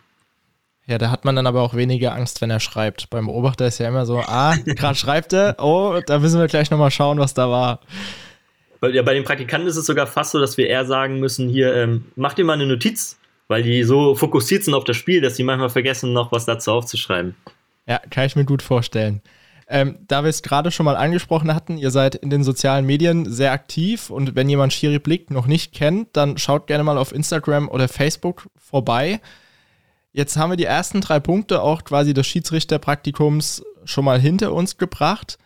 Speaker 3: Ja, da hat man dann aber auch weniger Angst, wenn er schreibt. Beim Beobachter ist ja immer so, ah, gerade schreibt er, oh, da müssen wir gleich nochmal schauen, was da war.
Speaker 1: Ja, bei den Praktikanten ist es sogar fast so, dass wir eher sagen müssen, hier, ähm, mach dir mal eine Notiz, weil die so fokussiert sind auf das Spiel, dass sie manchmal vergessen, noch was dazu aufzuschreiben.
Speaker 3: Ja, kann ich mir gut vorstellen. Ähm, da wir es gerade schon mal angesprochen hatten, ihr seid in den sozialen Medien sehr aktiv und wenn jemand Schiri Blick noch nicht kennt, dann schaut gerne mal auf Instagram oder Facebook vorbei. Jetzt haben wir die ersten drei Punkte auch quasi des Schiedsrichterpraktikums schon mal hinter uns gebracht.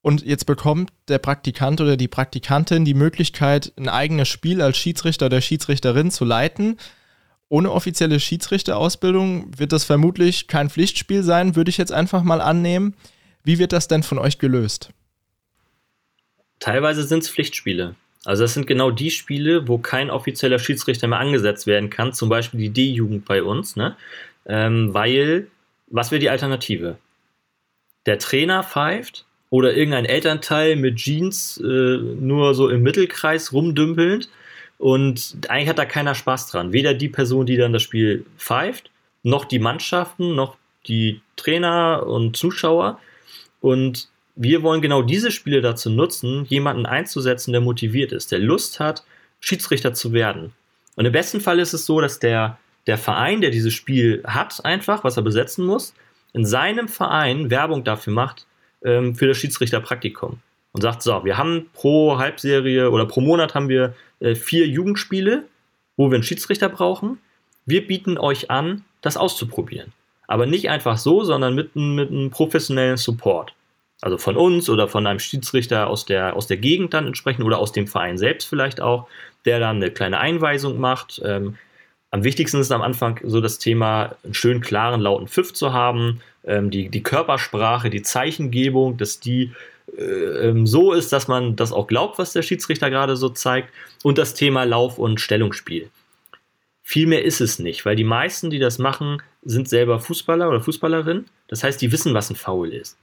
Speaker 3: Und jetzt bekommt der Praktikant oder die Praktikantin die Möglichkeit, ein eigenes Spiel als Schiedsrichter oder Schiedsrichterin zu leiten. Ohne offizielle Schiedsrichterausbildung wird das vermutlich kein Pflichtspiel sein, würde ich jetzt einfach mal annehmen. Wie wird das denn von euch gelöst?
Speaker 1: Teilweise sind es Pflichtspiele. Also das sind genau die Spiele, wo kein offizieller Schiedsrichter mehr angesetzt werden kann, zum Beispiel die D-Jugend bei uns, ne? Ähm, weil, was wäre die Alternative? Der Trainer pfeift oder irgendein Elternteil mit Jeans äh, nur so im Mittelkreis rumdümpelnd und eigentlich hat da keiner Spaß dran. Weder die Person, die dann das Spiel pfeift, noch die Mannschaften, noch die Trainer und Zuschauer. Und wir wollen genau diese Spiele dazu nutzen, jemanden einzusetzen, der motiviert ist, der Lust hat, Schiedsrichter zu werden. Und im besten Fall ist es so, dass der, der Verein, der dieses Spiel hat, einfach, was er besetzen muss, in seinem Verein Werbung dafür macht, ähm, für das Schiedsrichterpraktikum. Und sagt, so, wir haben pro Halbserie oder pro Monat haben wir äh, vier Jugendspiele, wo wir einen Schiedsrichter brauchen. Wir bieten euch an, das auszuprobieren. Aber nicht einfach so, sondern mit, mit einem professionellen Support also von uns oder von einem Schiedsrichter aus der, aus der Gegend dann entsprechend oder aus dem Verein selbst vielleicht auch, der dann eine kleine Einweisung macht. Ähm, am wichtigsten ist am Anfang so das Thema, einen schönen, klaren, lauten Pfiff zu haben, ähm, die, die Körpersprache, die Zeichengebung, dass die äh, ähm, so ist, dass man das auch glaubt, was der Schiedsrichter gerade so zeigt und das Thema Lauf- und Stellungsspiel. Viel mehr ist es nicht, weil die meisten, die das machen, sind selber Fußballer oder Fußballerin. Das heißt, die wissen, was ein Foul ist.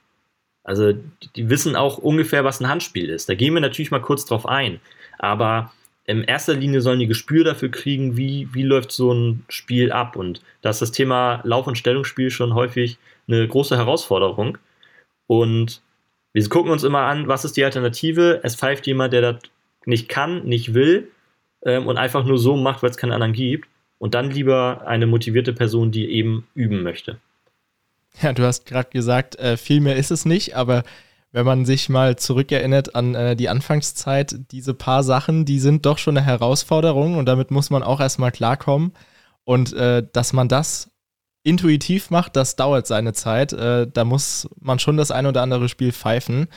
Speaker 1: Also die wissen auch ungefähr, was ein Handspiel ist. Da gehen wir natürlich mal kurz drauf ein. Aber in erster Linie sollen die Gespür dafür kriegen, wie, wie läuft so ein Spiel ab. Und da ist das Thema Lauf- und Stellungsspiel schon häufig eine große Herausforderung. Und wir gucken uns immer an, was ist die Alternative? Es pfeift jemand, der das nicht kann, nicht will ähm, und einfach nur so macht, weil es keinen anderen gibt. Und dann lieber eine motivierte Person, die eben üben möchte.
Speaker 3: Ja, du hast gerade gesagt, äh, viel mehr ist es nicht, aber wenn man sich mal zurückerinnert an äh, die Anfangszeit, diese paar Sachen, die sind doch schon eine Herausforderung und damit muss man auch erstmal klarkommen. Und äh, dass man das intuitiv macht, das dauert seine Zeit. Da muss man schon das ein oder andere Spiel pfeifen.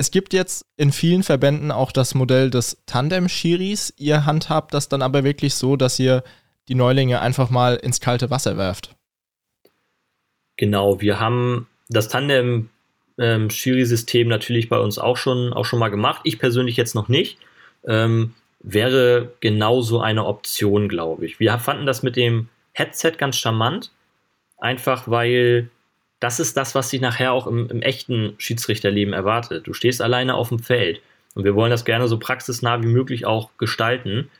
Speaker 3: Es gibt jetzt in vielen Verbänden auch das Modell des Tandem-Schiris. Ihr handhabt das dann aber wirklich so, dass ihr die Neulinge einfach mal ins kalte Wasser werft.
Speaker 1: Genau, wir haben das Tandem ähm, natürlich bei uns auch schon, auch schon mal gemacht. Ich persönlich jetzt noch nicht. Ähm, wäre genauso eine Option, glaube ich. Wir fanden das mit dem Headset ganz charmant, einfach weil das ist das, was sich nachher auch im, im echten Schiedsrichterleben erwartet. Du stehst alleine auf dem Feld und wir wollen das gerne so praxisnah wie möglich auch gestalten.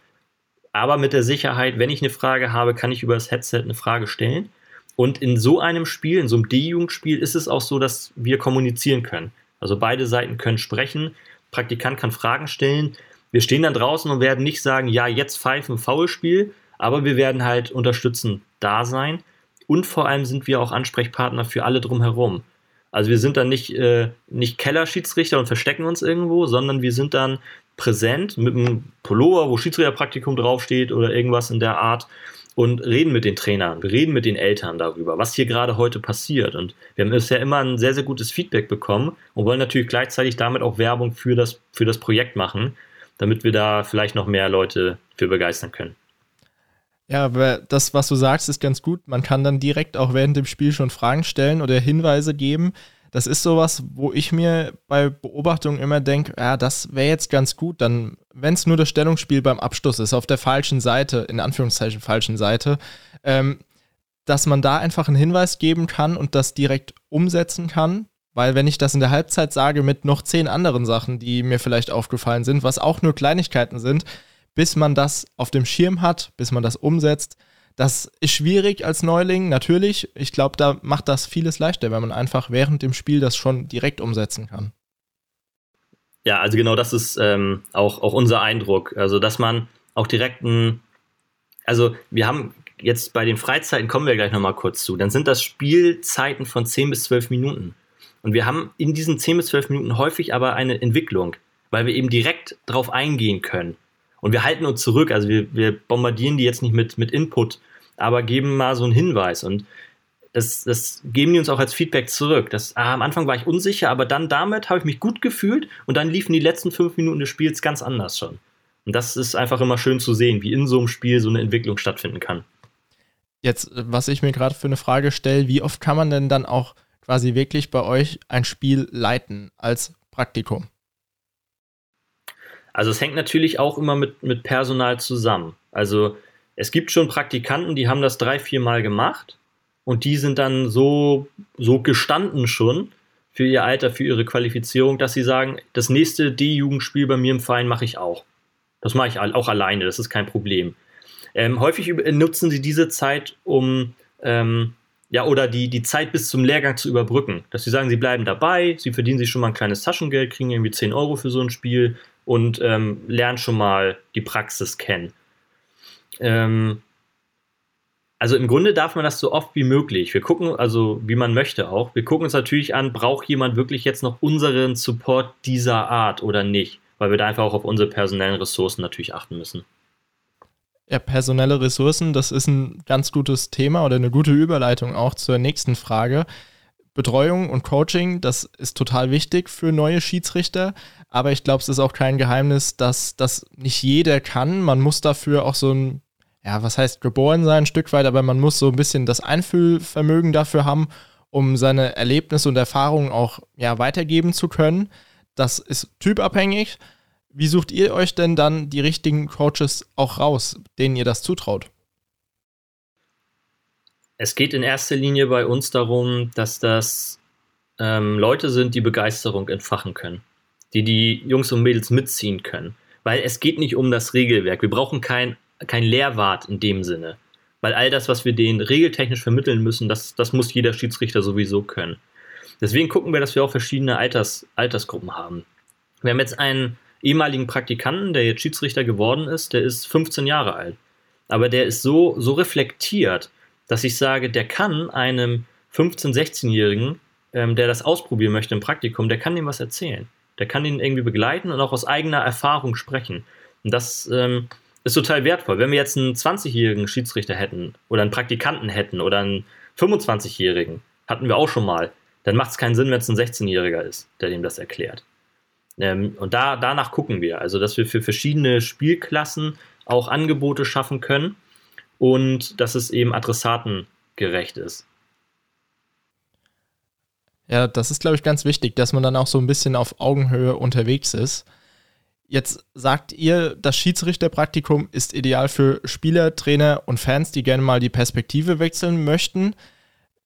Speaker 1: Aber mit der Sicherheit, wenn ich eine Frage habe, kann ich über das Headset eine Frage stellen. Und in so einem Spiel, in so einem D-Jugendspiel, ist es auch so, dass wir kommunizieren können. Also beide Seiten können sprechen, Praktikant kann Fragen stellen. Wir stehen dann draußen und werden nicht sagen, ja, jetzt pfeifen, Foulspiel, aber wir werden halt unterstützend da sein und vor allem sind wir auch Ansprechpartner für alle drumherum. Also wir sind dann nicht, äh, nicht Kellerschiedsrichter und verstecken uns irgendwo, sondern wir sind dann präsent mit einem Pullover, wo Schiedsrichterpraktikum draufsteht oder irgendwas in der Art und reden mit den Trainern, wir reden mit den Eltern darüber, was hier gerade heute passiert. Und wir haben bisher immer ein sehr, sehr gutes Feedback bekommen und wollen natürlich gleichzeitig damit auch Werbung für das, für das Projekt machen, damit wir da vielleicht noch mehr Leute für begeistern können.
Speaker 3: Ja, aber das, was du sagst, ist ganz gut. Man kann dann direkt auch während dem Spiel schon Fragen stellen oder Hinweise geben. Das ist sowas, wo ich mir bei Beobachtungen immer denke, ja, das wäre jetzt ganz gut, dann, wenn es nur das Stellungsspiel beim Abschluss ist, auf der falschen Seite, in Anführungszeichen falschen Seite, ähm, dass man da einfach einen Hinweis geben kann und das direkt umsetzen kann. Weil wenn ich das in der Halbzeit sage mit noch zehn anderen Sachen, die mir vielleicht aufgefallen sind, was auch nur Kleinigkeiten sind, bis man das auf dem Schirm hat, bis man das umsetzt. Das ist schwierig als Neuling, natürlich. Ich glaube, da macht das vieles leichter, wenn man einfach während dem Spiel das schon direkt umsetzen kann.
Speaker 1: Ja, also genau das ist ähm, auch, auch unser Eindruck. Also, dass man auch direkt ein, also wir haben jetzt bei den Freizeiten kommen wir gleich nochmal kurz zu. Dann sind das Spielzeiten von 10 bis 12 Minuten. Und wir haben in diesen 10 bis 12 Minuten häufig aber eine Entwicklung, weil wir eben direkt drauf eingehen können. Und wir halten uns zurück, also wir, wir bombardieren die jetzt nicht mit, mit Input, aber geben mal so einen Hinweis. Und das, das geben die uns auch als Feedback zurück. Das, ah, am Anfang war ich unsicher, aber dann damit habe ich mich gut gefühlt und dann liefen die letzten fünf Minuten des Spiels ganz anders schon. Und das ist einfach immer schön zu sehen, wie in so einem Spiel so eine Entwicklung stattfinden kann.
Speaker 3: Jetzt, was ich mir gerade für eine Frage stelle, wie oft kann man denn dann auch quasi wirklich bei euch ein Spiel leiten als Praktikum?
Speaker 1: Also es hängt natürlich auch immer mit, mit Personal zusammen. Also es gibt schon Praktikanten, die haben das drei, vier Mal gemacht und die sind dann so, so gestanden schon für ihr Alter, für ihre Qualifizierung, dass sie sagen, das nächste D-Jugendspiel bei mir im Verein mache ich auch. Das mache ich auch alleine, das ist kein Problem. Ähm, häufig nutzen sie diese Zeit, um ähm, ja, oder die, die Zeit bis zum Lehrgang zu überbrücken. Dass sie sagen, sie bleiben dabei, sie verdienen sich schon mal ein kleines Taschengeld, kriegen irgendwie 10 Euro für so ein Spiel und ähm, lernen schon mal die Praxis kennen. Ähm, also im Grunde darf man das so oft wie möglich. Wir gucken, also wie man möchte auch, wir gucken uns natürlich an, braucht jemand wirklich jetzt noch unseren Support dieser Art oder nicht? Weil wir da einfach auch auf unsere personellen Ressourcen natürlich achten müssen.
Speaker 3: Ja, personelle Ressourcen, das ist ein ganz gutes Thema oder eine gute Überleitung auch zur nächsten Frage. Betreuung und Coaching, das ist total wichtig für neue Schiedsrichter. Aber ich glaube, es ist auch kein Geheimnis, dass das nicht jeder kann. Man muss dafür auch so ein, ja, was heißt geboren sein, ein Stück weit, aber man muss so ein bisschen das Einfühlvermögen dafür haben, um seine Erlebnisse und Erfahrungen auch ja, weitergeben zu können. Das ist typabhängig. Wie sucht ihr euch denn dann die richtigen Coaches auch raus, denen ihr das zutraut?
Speaker 1: Es geht in erster Linie bei uns darum, dass das ähm, Leute sind, die Begeisterung entfachen können, die die Jungs und Mädels mitziehen können. Weil es geht nicht um das Regelwerk. Wir brauchen kein, kein Lehrwart in dem Sinne. Weil all das, was wir denen regeltechnisch vermitteln müssen, das, das muss jeder Schiedsrichter sowieso können. Deswegen gucken wir, dass wir auch verschiedene Alters, Altersgruppen haben. Wir haben jetzt einen ehemaligen Praktikanten, der jetzt Schiedsrichter geworden ist, der ist 15 Jahre alt. Aber der ist so, so reflektiert, dass ich sage, der kann einem 15-, 16-Jährigen ähm, der das ausprobieren möchte im Praktikum, der kann dem was erzählen. Der kann ihn irgendwie begleiten und auch aus eigener Erfahrung sprechen. Und das ähm, ist total wertvoll. Wenn wir jetzt einen 20-jährigen Schiedsrichter hätten oder einen Praktikanten hätten oder einen 25-jährigen, hatten wir auch schon mal, dann macht es keinen Sinn, wenn es ein 16-jähriger ist, der dem das erklärt. Ähm, und da, danach gucken wir, also dass wir für verschiedene Spielklassen auch Angebote schaffen können und dass es eben adressatengerecht ist.
Speaker 3: Ja, das ist, glaube ich, ganz wichtig, dass man dann auch so ein bisschen auf Augenhöhe unterwegs ist. Jetzt sagt ihr, das Schiedsrichterpraktikum ist ideal für Spieler, Trainer und Fans, die gerne mal die Perspektive wechseln möchten.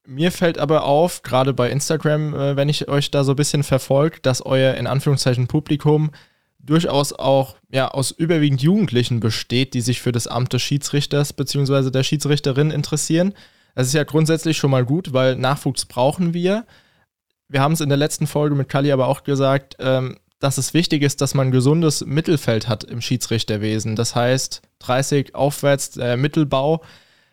Speaker 3: Mir fällt aber auf, gerade bei Instagram, äh, wenn ich euch da so ein bisschen verfolge, dass euer in Anführungszeichen Publikum durchaus auch ja, aus überwiegend Jugendlichen besteht, die sich für das Amt des Schiedsrichters bzw. der Schiedsrichterin interessieren. Das ist ja grundsätzlich schon mal gut, weil Nachwuchs brauchen wir. Wir haben es in der letzten Folge mit Kali aber auch gesagt, ähm, dass es wichtig ist, dass man ein gesundes Mittelfeld hat im Schiedsrichterwesen. Das heißt, 30 aufwärts, der Mittelbau.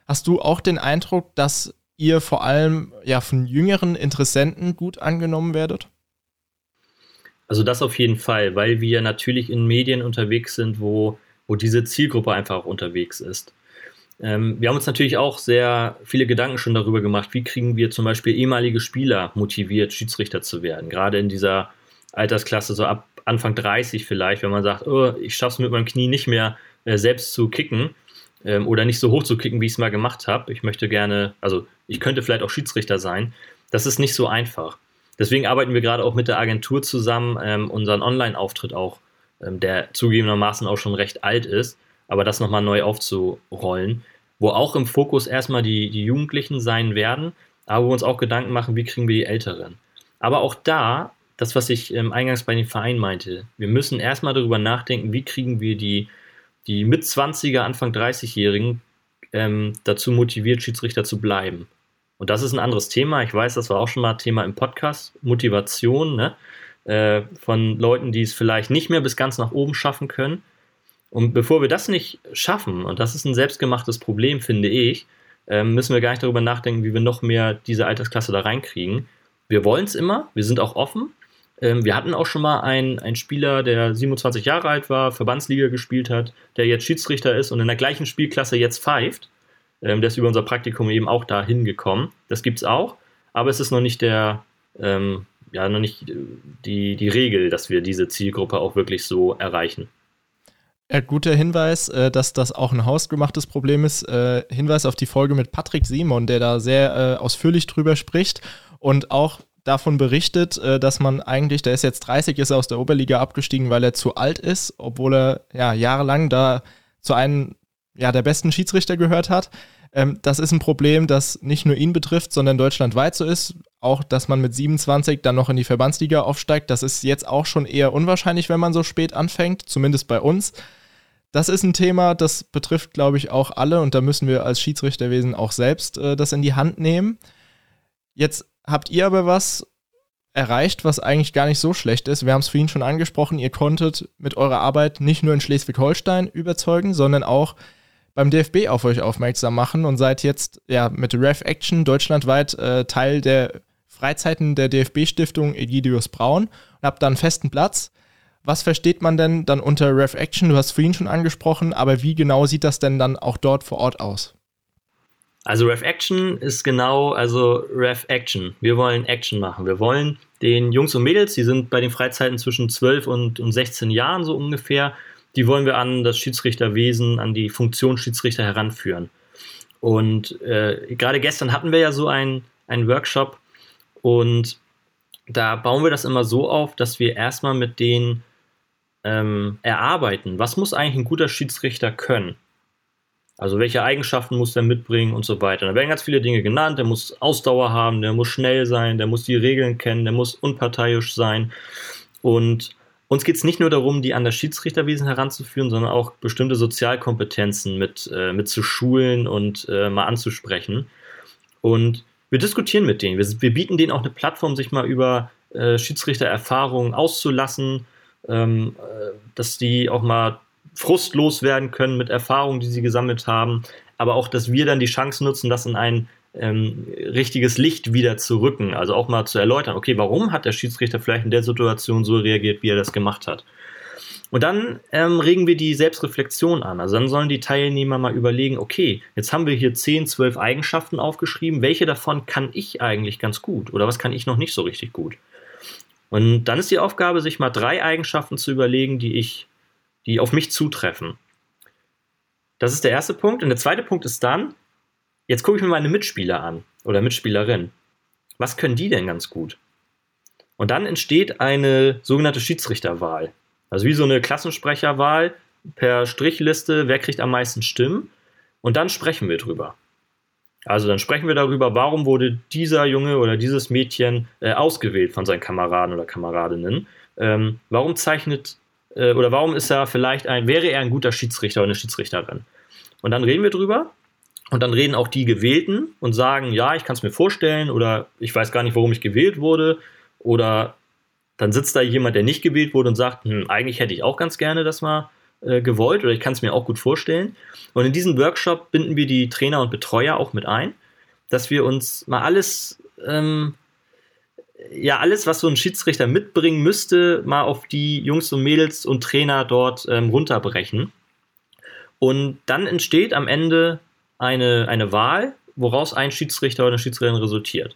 Speaker 3: Hast du auch den Eindruck, dass ihr vor allem ja von jüngeren Interessenten gut angenommen werdet?
Speaker 1: Also das auf jeden Fall, weil wir natürlich in Medien unterwegs sind, wo, wo diese Zielgruppe einfach unterwegs ist. Ähm, wir haben uns natürlich auch sehr viele Gedanken schon darüber gemacht, wie kriegen wir zum Beispiel ehemalige Spieler motiviert, Schiedsrichter zu werden. Gerade in dieser Altersklasse, so ab Anfang 30 vielleicht, wenn man sagt, oh, ich schaffe es mit meinem Knie nicht mehr äh, selbst zu kicken ähm, oder nicht so hoch zu kicken, wie ich es mal gemacht habe. Ich möchte gerne, also ich könnte vielleicht auch Schiedsrichter sein. Das ist nicht so einfach. Deswegen arbeiten wir gerade auch mit der Agentur zusammen, ähm, unseren Online-Auftritt auch, ähm, der zugegebenermaßen auch schon recht alt ist, aber das nochmal neu aufzurollen, wo auch im Fokus erstmal die, die Jugendlichen sein werden, aber wo wir uns auch Gedanken machen, wie kriegen wir die Älteren. Aber auch da das, was ich ähm, eingangs bei den Vereinen meinte. Wir müssen erstmal darüber nachdenken, wie kriegen wir die, die mit 20er, Anfang 30-Jährigen ähm, dazu motiviert, Schiedsrichter zu bleiben. Und das ist ein anderes Thema. Ich weiß, das war auch schon mal Thema im Podcast. Motivation ne? äh, von Leuten, die es vielleicht nicht mehr bis ganz nach oben schaffen können. Und bevor wir das nicht schaffen, und das ist ein selbstgemachtes Problem, finde ich, äh, müssen wir gar nicht darüber nachdenken, wie wir noch mehr diese Altersklasse da reinkriegen. Wir wollen es immer, wir sind auch offen, ähm, wir hatten auch schon mal einen, einen Spieler, der 27 Jahre alt war, Verbandsliga gespielt hat, der jetzt Schiedsrichter ist und in der gleichen Spielklasse jetzt pfeift. Ähm, der ist über unser Praktikum eben auch da hingekommen. Das gibt es auch, aber es ist noch nicht der, ähm, ja, noch nicht die, die Regel, dass wir diese Zielgruppe auch wirklich so erreichen.
Speaker 3: Ja, guter Hinweis, äh, dass das auch ein hausgemachtes Problem ist. Äh, Hinweis auf die Folge mit Patrick Simon, der da sehr äh, ausführlich drüber spricht und auch davon berichtet, äh, dass man eigentlich, der ist jetzt 30, ist aus der Oberliga abgestiegen, weil er zu alt ist, obwohl er ja jahrelang da zu einem ja, der besten Schiedsrichter gehört hat. Ähm, das ist ein Problem, das nicht nur ihn betrifft, sondern deutschlandweit so ist. Auch, dass man mit 27 dann noch in die Verbandsliga aufsteigt, das ist jetzt auch schon eher unwahrscheinlich, wenn man so spät anfängt, zumindest bei uns. Das ist ein Thema, das betrifft, glaube ich, auch alle und da müssen wir als Schiedsrichterwesen auch selbst äh, das in die Hand nehmen. Jetzt habt ihr aber was erreicht, was eigentlich gar nicht so schlecht ist. Wir haben es vorhin schon angesprochen, ihr konntet mit eurer Arbeit nicht nur in Schleswig-Holstein überzeugen, sondern auch beim DFB auf euch aufmerksam machen und seid jetzt ja mit Rev Action deutschlandweit äh, Teil der Freizeiten der DFB-Stiftung Egidius Braun und habt da einen festen Platz. Was versteht man denn dann unter Rev Action? Du hast vorhin schon angesprochen, aber wie genau sieht das denn dann auch dort vor Ort aus?
Speaker 1: Also Ref Action ist genau, also Ref Action. Wir wollen Action machen. Wir wollen den Jungs und Mädels, die sind bei den Freizeiten zwischen 12 und, und 16 Jahren so ungefähr, die wollen wir an das Schiedsrichterwesen, an die Funktion Schiedsrichter heranführen. Und äh, gerade gestern hatten wir ja so einen, einen Workshop und da bauen wir das immer so auf, dass wir erstmal mit denen ähm, erarbeiten, was muss eigentlich ein guter Schiedsrichter können. Also welche Eigenschaften muss der mitbringen und so weiter. Da werden ganz viele Dinge genannt. Der muss Ausdauer haben, der muss schnell sein, der muss die Regeln kennen, der muss unparteiisch sein. Und uns geht es nicht nur darum, die an das Schiedsrichterwesen heranzuführen, sondern auch bestimmte Sozialkompetenzen mit, äh, mit zu schulen und äh, mal anzusprechen. Und wir diskutieren mit denen. Wir, wir, bieten denen auch eine Plattform, sich mal über äh, Schiedsrichtererfahrungen auszulassen, ähm, äh, dass die auch mal frustlos werden können mit Erfahrungen, die sie gesammelt haben, aber auch, dass wir dann die Chance nutzen, das in ein ähm, richtiges Licht wieder zu rücken. Also auch mal zu erläutern, okay, warum hat der Schiedsrichter vielleicht in der Situation so reagiert, wie er das gemacht hat. Und dann ähm, regen wir die Selbstreflexion an. Also dann sollen die Teilnehmer mal überlegen, okay, jetzt haben wir hier 10, 12 Eigenschaften aufgeschrieben. Welche davon kann ich eigentlich ganz gut? Oder was kann ich noch nicht so richtig gut? Und dann ist die Aufgabe, sich mal drei Eigenschaften zu überlegen, die ich, die auf mich zutreffen. Das ist der erste Punkt. Und der zweite Punkt ist dann, jetzt gucke ich mir meine Mitspieler an oder Mitspielerin. Was können die denn ganz gut? Und dann entsteht eine sogenannte Schiedsrichterwahl. Also wie so eine Klassensprecherwahl per Strichliste, wer kriegt am meisten Stimmen. Und dann sprechen wir drüber. Also dann sprechen wir darüber, warum wurde dieser Junge oder dieses Mädchen äh, ausgewählt von seinen Kameraden oder Kameradinnen. Ähm, warum zeichnet äh, oder warum ist er vielleicht ein, wäre er ein guter Schiedsrichter oder eine Schiedsrichterin? Und dann reden wir drüber und dann reden auch die Gewählten und sagen, ja, ich kann es mir vorstellen oder ich weiß gar nicht, warum ich gewählt wurde oder dann sitzt da jemand, der nicht gewählt wurde und sagt, hm, eigentlich hätte ich auch ganz gerne das mal äh, gewollt oder ich kann es mir auch gut vorstellen. Und in diesem Workshop binden wir die Trainer und Betreuer auch mit ein, dass wir uns mal alles, ähm, ja, alles, was so ein Schiedsrichter mitbringen müsste, mal auf die Jungs und Mädels und Trainer dort ähm, runterbrechen. Und dann entsteht am Ende eine, eine Wahl, woraus ein Schiedsrichter oder eine Schiedsrichterin resultiert.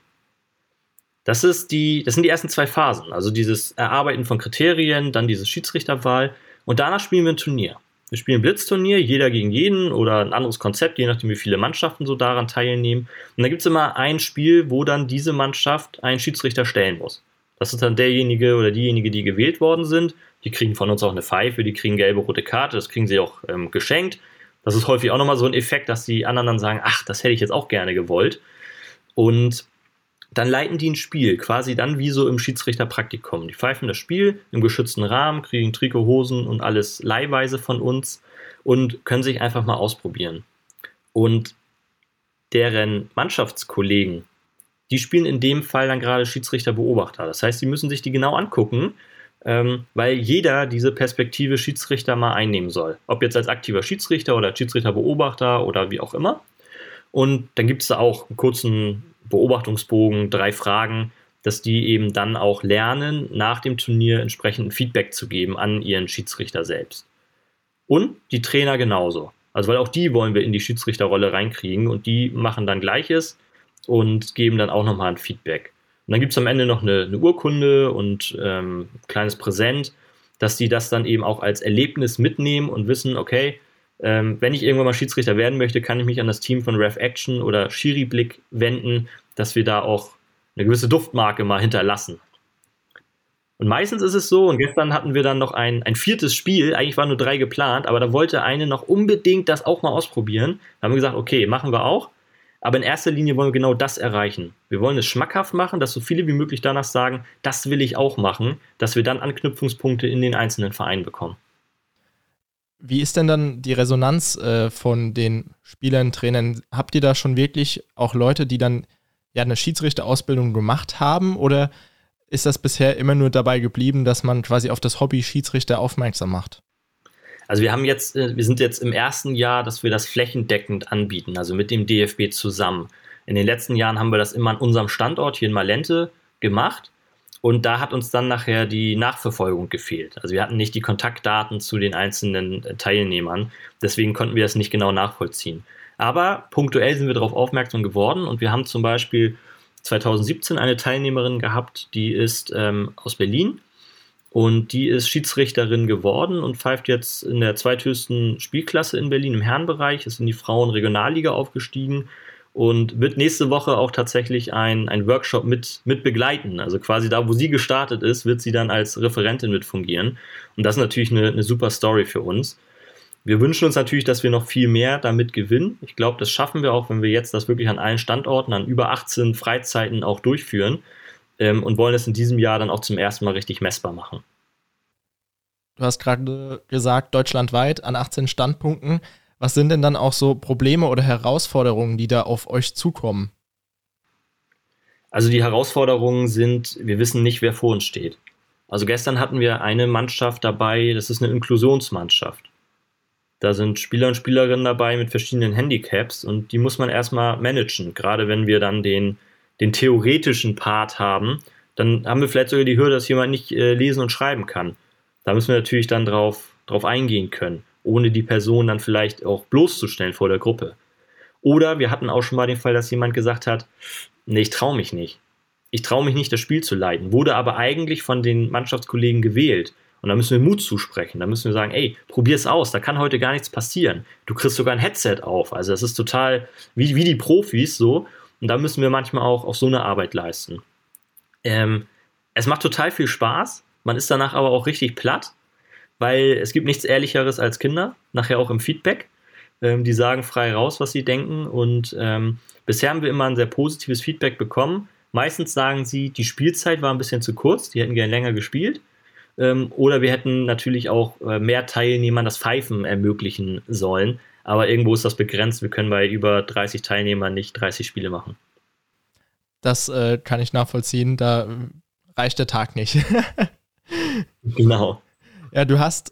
Speaker 1: Das, ist die, das sind die ersten zwei Phasen. Also dieses Erarbeiten von Kriterien, dann diese Schiedsrichterwahl und danach spielen wir ein Turnier. Wir spielen Blitzturnier, jeder gegen jeden oder ein anderes Konzept, je nachdem, wie viele Mannschaften so daran teilnehmen. Und da gibt es immer ein Spiel, wo dann diese Mannschaft einen Schiedsrichter stellen muss. Das ist dann derjenige oder diejenige, die gewählt worden sind. Die kriegen von uns auch eine Pfeife, die kriegen gelbe, rote Karte, das kriegen sie auch ähm, geschenkt. Das ist häufig auch nochmal so ein Effekt, dass die anderen dann sagen, ach, das hätte ich jetzt auch gerne gewollt. Und dann leiten die ein Spiel, quasi dann wie so im Schiedsrichterpraktikum. Die pfeifen das Spiel im geschützten Rahmen, kriegen Trikot, Hosen und alles leihweise von uns und können sich einfach mal ausprobieren. Und deren Mannschaftskollegen, die spielen in dem Fall dann gerade Schiedsrichter-Beobachter. Das heißt, sie müssen sich die genau angucken, ähm, weil jeder diese Perspektive Schiedsrichter mal einnehmen soll. Ob jetzt als aktiver Schiedsrichter oder Schiedsrichter-Beobachter oder wie auch immer. Und dann gibt es da auch einen kurzen Beobachtungsbogen, drei Fragen, dass die eben dann auch lernen, nach dem Turnier entsprechend Feedback zu geben an ihren Schiedsrichter selbst. Und die Trainer genauso. Also weil auch die wollen wir in die Schiedsrichterrolle reinkriegen und die machen dann gleiches und geben dann auch nochmal ein Feedback. Und dann gibt es am Ende noch eine, eine Urkunde und ähm, ein kleines Präsent, dass die das dann eben auch als Erlebnis mitnehmen und wissen, okay, ähm, wenn ich irgendwann mal Schiedsrichter werden möchte, kann ich mich an das Team von Ref Action oder Schiri Blick wenden, dass wir da auch eine gewisse Duftmarke mal hinterlassen. Und meistens ist es so, und gestern hatten wir dann noch ein, ein viertes Spiel, eigentlich waren nur drei geplant, aber da wollte eine noch unbedingt das auch mal ausprobieren. Da haben wir gesagt, okay, machen wir auch. Aber in erster Linie wollen wir genau das erreichen. Wir wollen es schmackhaft machen, dass so viele wie möglich danach sagen, das will ich auch machen, dass wir dann Anknüpfungspunkte in den einzelnen Vereinen bekommen.
Speaker 3: Wie ist denn dann die Resonanz äh, von den Spielern, Trainern? Habt ihr da schon wirklich auch Leute, die dann ja eine Schiedsrichterausbildung gemacht haben oder ist das bisher immer nur dabei geblieben, dass man quasi auf das Hobby Schiedsrichter aufmerksam macht?
Speaker 1: Also wir haben jetzt, äh, wir sind jetzt im ersten Jahr, dass wir das flächendeckend anbieten, also mit dem DFB zusammen. In den letzten Jahren haben wir das immer an unserem Standort hier in Malente gemacht und da hat uns dann nachher die Nachverfolgung gefehlt. Also wir hatten nicht die Kontaktdaten zu den einzelnen äh, Teilnehmern. Deswegen konnten wir das nicht genau nachvollziehen. Aber punktuell sind wir darauf aufmerksam geworden und wir haben zum Beispiel 2017 eine Teilnehmerin gehabt, die ist ähm, aus Berlin und die ist Schiedsrichterin geworden und pfeift jetzt in der zweithöchsten Spielklasse in Berlin im Herrenbereich, ist in die Frauen-Regionalliga aufgestiegen und wird nächste Woche auch tatsächlich ein, ein Workshop mit, mit begleiten. Also quasi da, wo sie gestartet ist, wird sie dann als Referentin mit fungieren. Und das ist natürlich eine, eine super Story für uns. Wir wünschen uns natürlich, dass wir noch viel mehr damit gewinnen. Ich glaube, das schaffen wir auch, wenn wir jetzt das wirklich an allen Standorten, an über 18 Freizeiten auch durchführen ähm, und wollen es in diesem Jahr dann auch zum ersten Mal richtig messbar machen.
Speaker 3: Du hast gerade gesagt, deutschlandweit an 18 Standpunkten. Was sind denn dann auch so Probleme oder Herausforderungen, die da auf euch zukommen?
Speaker 1: Also die Herausforderungen sind, wir wissen nicht, wer vor uns steht. Also gestern hatten wir eine Mannschaft dabei, das ist eine Inklusionsmannschaft. Da sind Spieler und Spielerinnen dabei mit verschiedenen Handicaps und die muss man erstmal managen. Gerade wenn wir dann den, den theoretischen Part haben, dann haben wir vielleicht sogar die Hürde, dass jemand nicht äh, lesen und schreiben kann. Da müssen wir natürlich dann drauf, drauf eingehen können, ohne die Person dann vielleicht auch bloßzustellen vor der Gruppe. Oder wir hatten auch schon mal den Fall, dass jemand gesagt hat, nee, ich traue mich nicht. Ich traue mich nicht, das Spiel zu leiten, wurde aber eigentlich von den Mannschaftskollegen gewählt. Und da müssen wir Mut zusprechen. Da müssen wir sagen, ey, probier es aus, da kann heute gar nichts passieren. Du kriegst sogar ein Headset auf. Also das ist total wie, wie die Profis so. Und da müssen wir manchmal auch, auch so eine Arbeit leisten. Ähm, es macht total viel Spaß. Man ist danach aber auch richtig platt, weil es gibt nichts Ehrlicheres als Kinder, nachher auch im Feedback. Ähm, die sagen frei raus, was sie denken. Und ähm, bisher haben wir immer ein sehr positives Feedback bekommen. Meistens sagen sie, die Spielzeit war ein bisschen zu kurz, die hätten gerne länger gespielt. Ähm, oder wir hätten natürlich auch äh, mehr Teilnehmern das Pfeifen ermöglichen sollen. Aber irgendwo ist das begrenzt. Wir können bei über 30 Teilnehmern nicht 30 Spiele machen.
Speaker 3: Das äh, kann ich nachvollziehen. Da reicht der Tag nicht.
Speaker 1: genau.
Speaker 3: Ja, du hast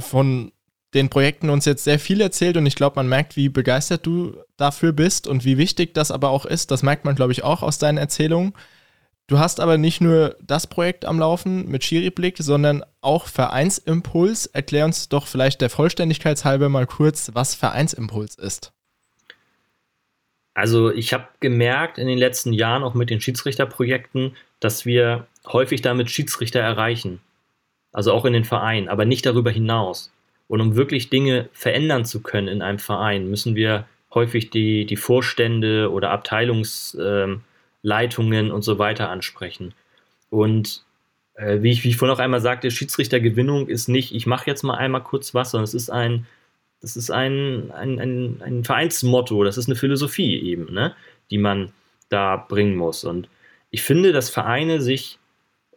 Speaker 3: von den Projekten uns jetzt sehr viel erzählt und ich glaube, man merkt, wie begeistert du dafür bist und wie wichtig das aber auch ist. Das merkt man, glaube ich, auch aus deinen Erzählungen. Du hast aber nicht nur das Projekt am Laufen mit Schiriblick, sondern auch Vereinsimpuls. Erklär uns doch vielleicht der Vollständigkeit halber mal kurz, was Vereinsimpuls ist.
Speaker 1: Also ich habe gemerkt in den letzten Jahren auch mit den Schiedsrichterprojekten, dass wir häufig damit Schiedsrichter erreichen. Also auch in den Vereinen, aber nicht darüber hinaus. Und um wirklich Dinge verändern zu können in einem Verein, müssen wir häufig die, die Vorstände oder Abteilungsleitungen ähm, und so weiter ansprechen. Und äh, wie, ich, wie ich vorhin noch einmal sagte, Schiedsrichtergewinnung ist nicht, ich mache jetzt mal einmal kurz was, sondern es ist ein, das ist ein, ein, ein, ein Vereinsmotto, das ist eine Philosophie eben, ne, die man da bringen muss. Und ich finde, dass Vereine sich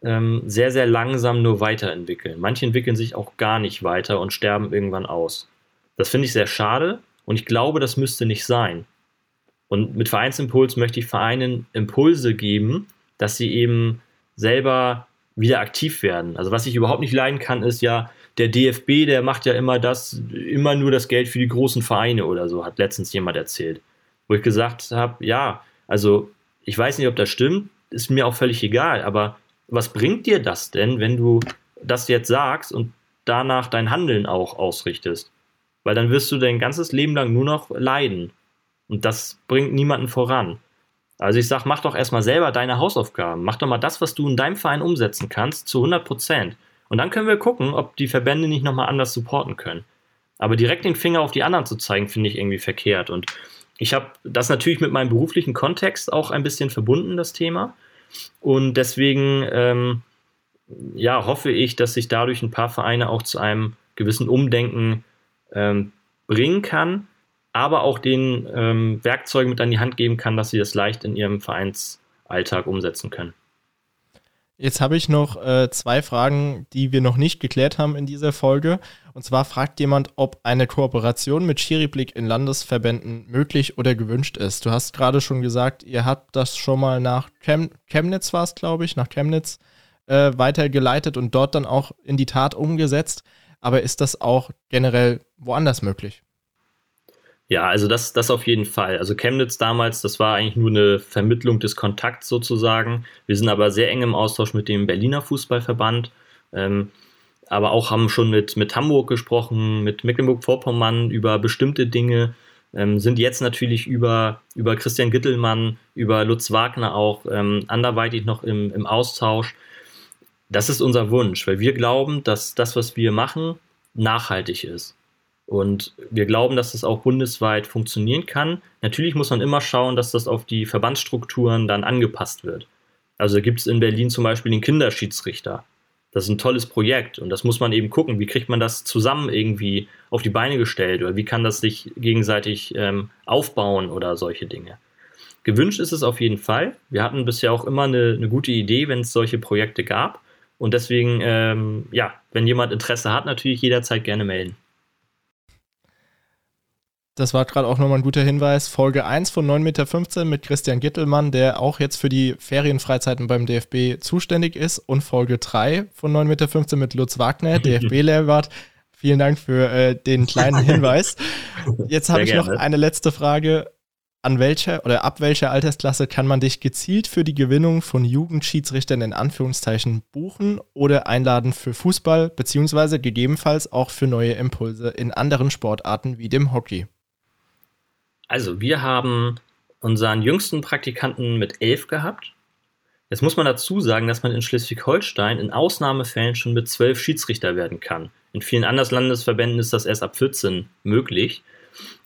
Speaker 1: ähm, sehr, sehr langsam nur weiterentwickeln. Manche entwickeln sich auch gar nicht weiter und sterben irgendwann aus. Das finde ich sehr schade und ich glaube, das müsste nicht sein. Und mit Vereinsimpuls möchte ich Vereinen Impulse geben, dass sie eben selber wieder aktiv werden. Also was ich überhaupt nicht leiden kann, ist ja, der DFB, der macht ja immer das, immer nur das Geld für die großen Vereine oder so, hat letztens jemand erzählt. Wo ich gesagt habe, ja, also ich weiß nicht, ob das stimmt, ist mir auch völlig egal, aber was bringt dir das denn, wenn du das jetzt sagst und danach dein Handeln auch ausrichtest? Weil dann wirst du dein ganzes Leben lang nur noch leiden. Und das bringt niemanden voran. Also ich sag, mach doch erstmal selber deine Hausaufgaben. Mach doch mal das, was du in deinem Verein umsetzen kannst, zu 100 Prozent. Und dann können wir gucken, ob die Verbände nicht nochmal anders supporten können. Aber direkt den Finger auf die anderen zu zeigen, finde ich irgendwie verkehrt. Und ich habe das natürlich mit meinem beruflichen Kontext auch ein bisschen verbunden, das Thema. Und deswegen ähm, ja, hoffe ich, dass sich dadurch ein paar Vereine auch zu einem gewissen Umdenken ähm, bringen kann, aber auch den ähm, Werkzeugen mit an die Hand geben kann, dass sie das leicht in ihrem Vereinsalltag umsetzen können.
Speaker 3: Jetzt habe ich noch äh, zwei Fragen, die wir noch nicht geklärt haben in dieser Folge. Und zwar fragt jemand, ob eine Kooperation mit Schiriblick in Landesverbänden möglich oder gewünscht ist. Du hast gerade schon gesagt, ihr habt das schon mal nach Chem Chemnitz, war es, glaube ich, nach Chemnitz äh, weitergeleitet und dort dann auch in die Tat umgesetzt. Aber ist das auch generell woanders möglich?
Speaker 1: Ja, also das, das auf jeden Fall. Also Chemnitz damals, das war eigentlich nur eine Vermittlung des Kontakts sozusagen. Wir sind aber sehr eng im Austausch mit dem Berliner Fußballverband. Ähm, aber auch haben schon mit, mit Hamburg gesprochen, mit Mecklenburg-Vorpommern über bestimmte Dinge, ähm, sind jetzt natürlich über, über Christian Gittelmann, über Lutz Wagner auch ähm, anderweitig noch im, im Austausch. Das ist unser Wunsch, weil wir glauben, dass das, was wir machen, nachhaltig ist. Und wir glauben, dass das auch bundesweit funktionieren kann. Natürlich muss man immer schauen, dass das auf die Verbandsstrukturen dann angepasst wird. Also gibt es in Berlin zum Beispiel den Kinderschiedsrichter. Das ist ein tolles Projekt und das muss man eben gucken, wie kriegt man das zusammen irgendwie auf die Beine gestellt oder wie kann das sich gegenseitig ähm, aufbauen oder solche Dinge. Gewünscht ist es auf jeden Fall. Wir hatten bisher auch immer eine, eine gute Idee, wenn es solche Projekte gab. Und deswegen, ähm, ja, wenn jemand Interesse hat, natürlich jederzeit gerne melden.
Speaker 3: Das war gerade auch nochmal ein guter Hinweis. Folge 1 von 9,15 Meter mit Christian Gittelmann, der auch jetzt für die Ferienfreizeiten beim DFB zuständig ist. Und Folge 3 von 9,15 Meter mit Lutz Wagner, DFB-Lehrwart. Vielen Dank für äh, den kleinen Hinweis. Jetzt habe ich noch eine letzte Frage. An welcher oder ab welcher Altersklasse kann man dich gezielt für die Gewinnung von Jugendschiedsrichtern in Anführungszeichen buchen oder einladen für Fußball, beziehungsweise gegebenenfalls auch für neue Impulse in anderen Sportarten wie dem Hockey?
Speaker 1: Also, wir haben unseren jüngsten Praktikanten mit elf gehabt. Jetzt muss man dazu sagen, dass man in Schleswig-Holstein in Ausnahmefällen schon mit zwölf Schiedsrichter werden kann. In vielen anderen Landesverbänden ist das erst ab 14 möglich.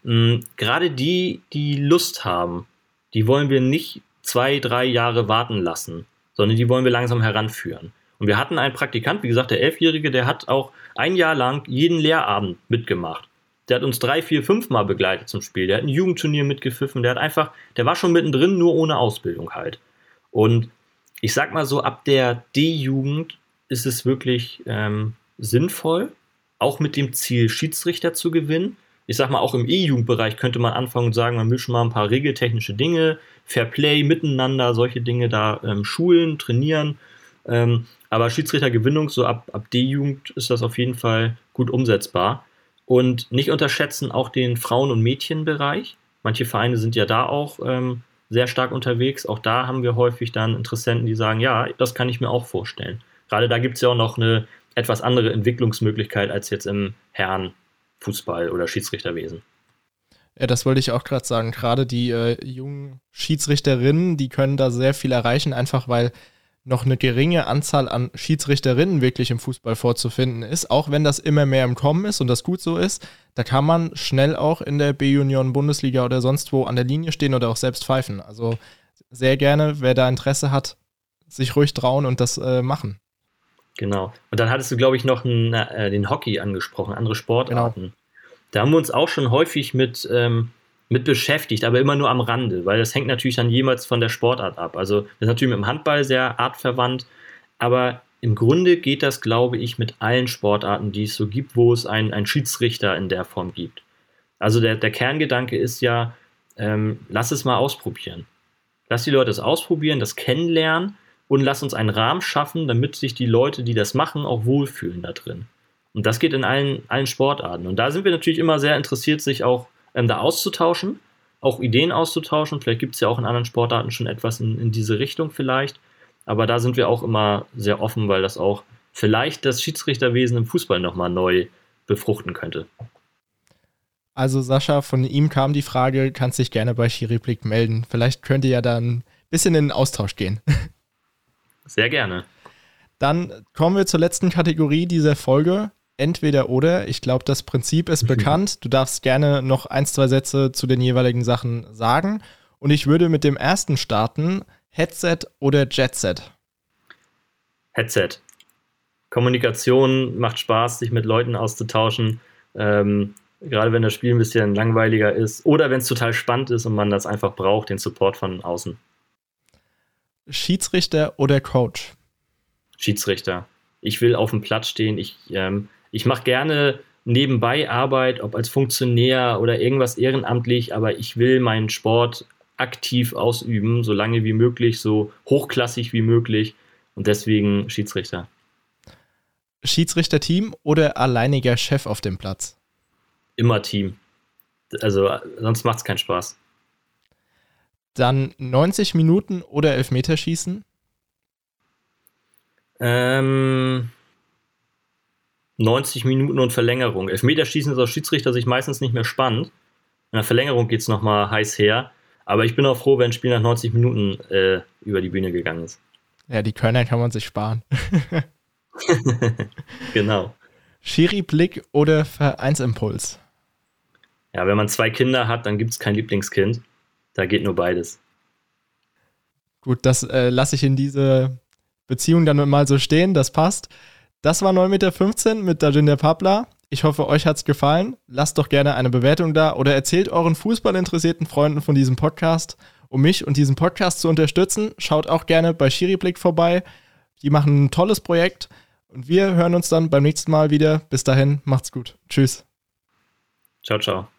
Speaker 1: Mm, gerade die, die Lust haben, die wollen wir nicht zwei, drei Jahre warten lassen, sondern die wollen wir langsam heranführen. Und wir hatten einen Praktikant, wie gesagt, der Elfjährige, der hat auch ein Jahr lang jeden Lehrabend mitgemacht. Der hat uns drei, vier, fünf Mal begleitet zum Spiel. Der hat ein Jugendturnier mitgepfiffen. Der hat einfach, der war schon mittendrin, nur ohne Ausbildung halt. Und ich sag mal so, ab der D-Jugend ist es wirklich ähm, sinnvoll, auch mit dem Ziel, Schiedsrichter zu gewinnen. Ich sag mal, auch im E-Jugendbereich könnte man anfangen und sagen, man will schon mal ein paar regeltechnische Dinge, Fair Play, Miteinander, solche Dinge da ähm, schulen, trainieren. Ähm, aber Schiedsrichtergewinnung, so ab, ab D-Jugend ist das auf jeden Fall gut umsetzbar. Und nicht unterschätzen auch den Frauen- und Mädchenbereich. Manche Vereine sind ja da auch ähm, sehr stark unterwegs. Auch da haben wir häufig dann Interessenten, die sagen, ja, das kann ich mir auch vorstellen. Gerade da gibt es ja auch noch eine etwas andere Entwicklungsmöglichkeit als jetzt im Herrenfußball oder Schiedsrichterwesen.
Speaker 3: Ja, das wollte ich auch gerade sagen. Gerade die äh, jungen Schiedsrichterinnen, die können da sehr viel erreichen, einfach weil noch eine geringe Anzahl an Schiedsrichterinnen wirklich im Fußball vorzufinden ist, auch wenn das immer mehr im Kommen ist und das gut so ist, da kann man schnell auch in der B-Union Bundesliga oder sonst wo an der Linie stehen oder auch selbst pfeifen. Also sehr gerne, wer da Interesse hat, sich ruhig trauen und das äh, machen.
Speaker 1: Genau. Und dann hattest du, glaube ich, noch einen, äh, den Hockey angesprochen, andere Sportarten. Genau. Da haben wir uns auch schon häufig mit, ähm, mit beschäftigt, aber immer nur am Rande, weil das hängt natürlich dann jemals von der Sportart ab. Also das ist natürlich mit dem Handball sehr artverwandt, aber im Grunde geht das, glaube ich, mit allen Sportarten, die es so gibt, wo es einen, einen Schiedsrichter in der Form gibt. Also der, der Kerngedanke ist ja, ähm, lass es mal ausprobieren. Lass die Leute es ausprobieren, das kennenlernen und lass uns einen Rahmen schaffen, damit sich die Leute, die das machen, auch wohlfühlen da drin. Und das geht in allen, allen Sportarten. Und da sind wir natürlich immer sehr interessiert, sich auch ähm, da auszutauschen, auch Ideen auszutauschen. Vielleicht gibt es ja auch in anderen Sportarten schon etwas in, in diese Richtung vielleicht. Aber da sind wir auch immer sehr offen, weil das auch vielleicht das Schiedsrichterwesen im Fußball nochmal neu befruchten könnte.
Speaker 3: Also Sascha, von ihm kam die Frage, kannst dich gerne bei Schiriblick melden. Vielleicht könnt ihr ja dann ein bisschen in den Austausch gehen.
Speaker 1: Sehr gerne.
Speaker 3: Dann kommen wir zur letzten Kategorie dieser Folge. Entweder oder. Ich glaube, das Prinzip ist bekannt. Du darfst gerne noch ein, zwei Sätze zu den jeweiligen Sachen sagen. Und ich würde mit dem ersten starten. Headset oder Jetset?
Speaker 1: Headset. Kommunikation macht Spaß, sich mit Leuten auszutauschen. Ähm, gerade wenn das Spiel ein bisschen langweiliger ist oder wenn es total spannend ist und man das einfach braucht, den Support von außen.
Speaker 3: Schiedsrichter oder Coach?
Speaker 1: Schiedsrichter. Ich will auf dem Platz stehen. Ich, ähm, ich mache gerne nebenbei Arbeit, ob als Funktionär oder irgendwas ehrenamtlich, aber ich will meinen Sport aktiv ausüben, so lange wie möglich, so hochklassig wie möglich und deswegen Schiedsrichter.
Speaker 3: Schiedsrichterteam oder alleiniger Chef auf dem Platz?
Speaker 1: Immer Team. Also sonst macht es keinen Spaß.
Speaker 3: Dann 90 Minuten oder Elfmeterschießen?
Speaker 1: Ähm, 90 Minuten und Verlängerung. Elfmeterschießen ist aus Schiedsrichter sich meistens nicht mehr spannend. In der Verlängerung geht es nochmal heiß her. Aber ich bin auch froh, wenn ein Spiel nach 90 Minuten äh, über die Bühne gegangen ist.
Speaker 3: Ja, die Körner kann man sich sparen.
Speaker 1: genau.
Speaker 3: Schiri-Blick oder Vereinsimpuls?
Speaker 1: Ja, wenn man zwei Kinder hat, dann gibt es kein Lieblingskind. Da geht nur beides.
Speaker 3: Gut, das äh, lasse ich in diese Beziehung dann mal so stehen, das passt. Das war 9,15 Meter mit Dajinder Papla. Ich hoffe, euch hat es gefallen. Lasst doch gerne eine Bewertung da oder erzählt euren fußballinteressierten Freunden von diesem Podcast. Um mich und diesen Podcast zu unterstützen, schaut auch gerne bei Schiriblick vorbei. Die machen ein tolles Projekt und wir hören uns dann beim nächsten Mal wieder. Bis dahin, macht's gut. Tschüss.
Speaker 1: Ciao, ciao.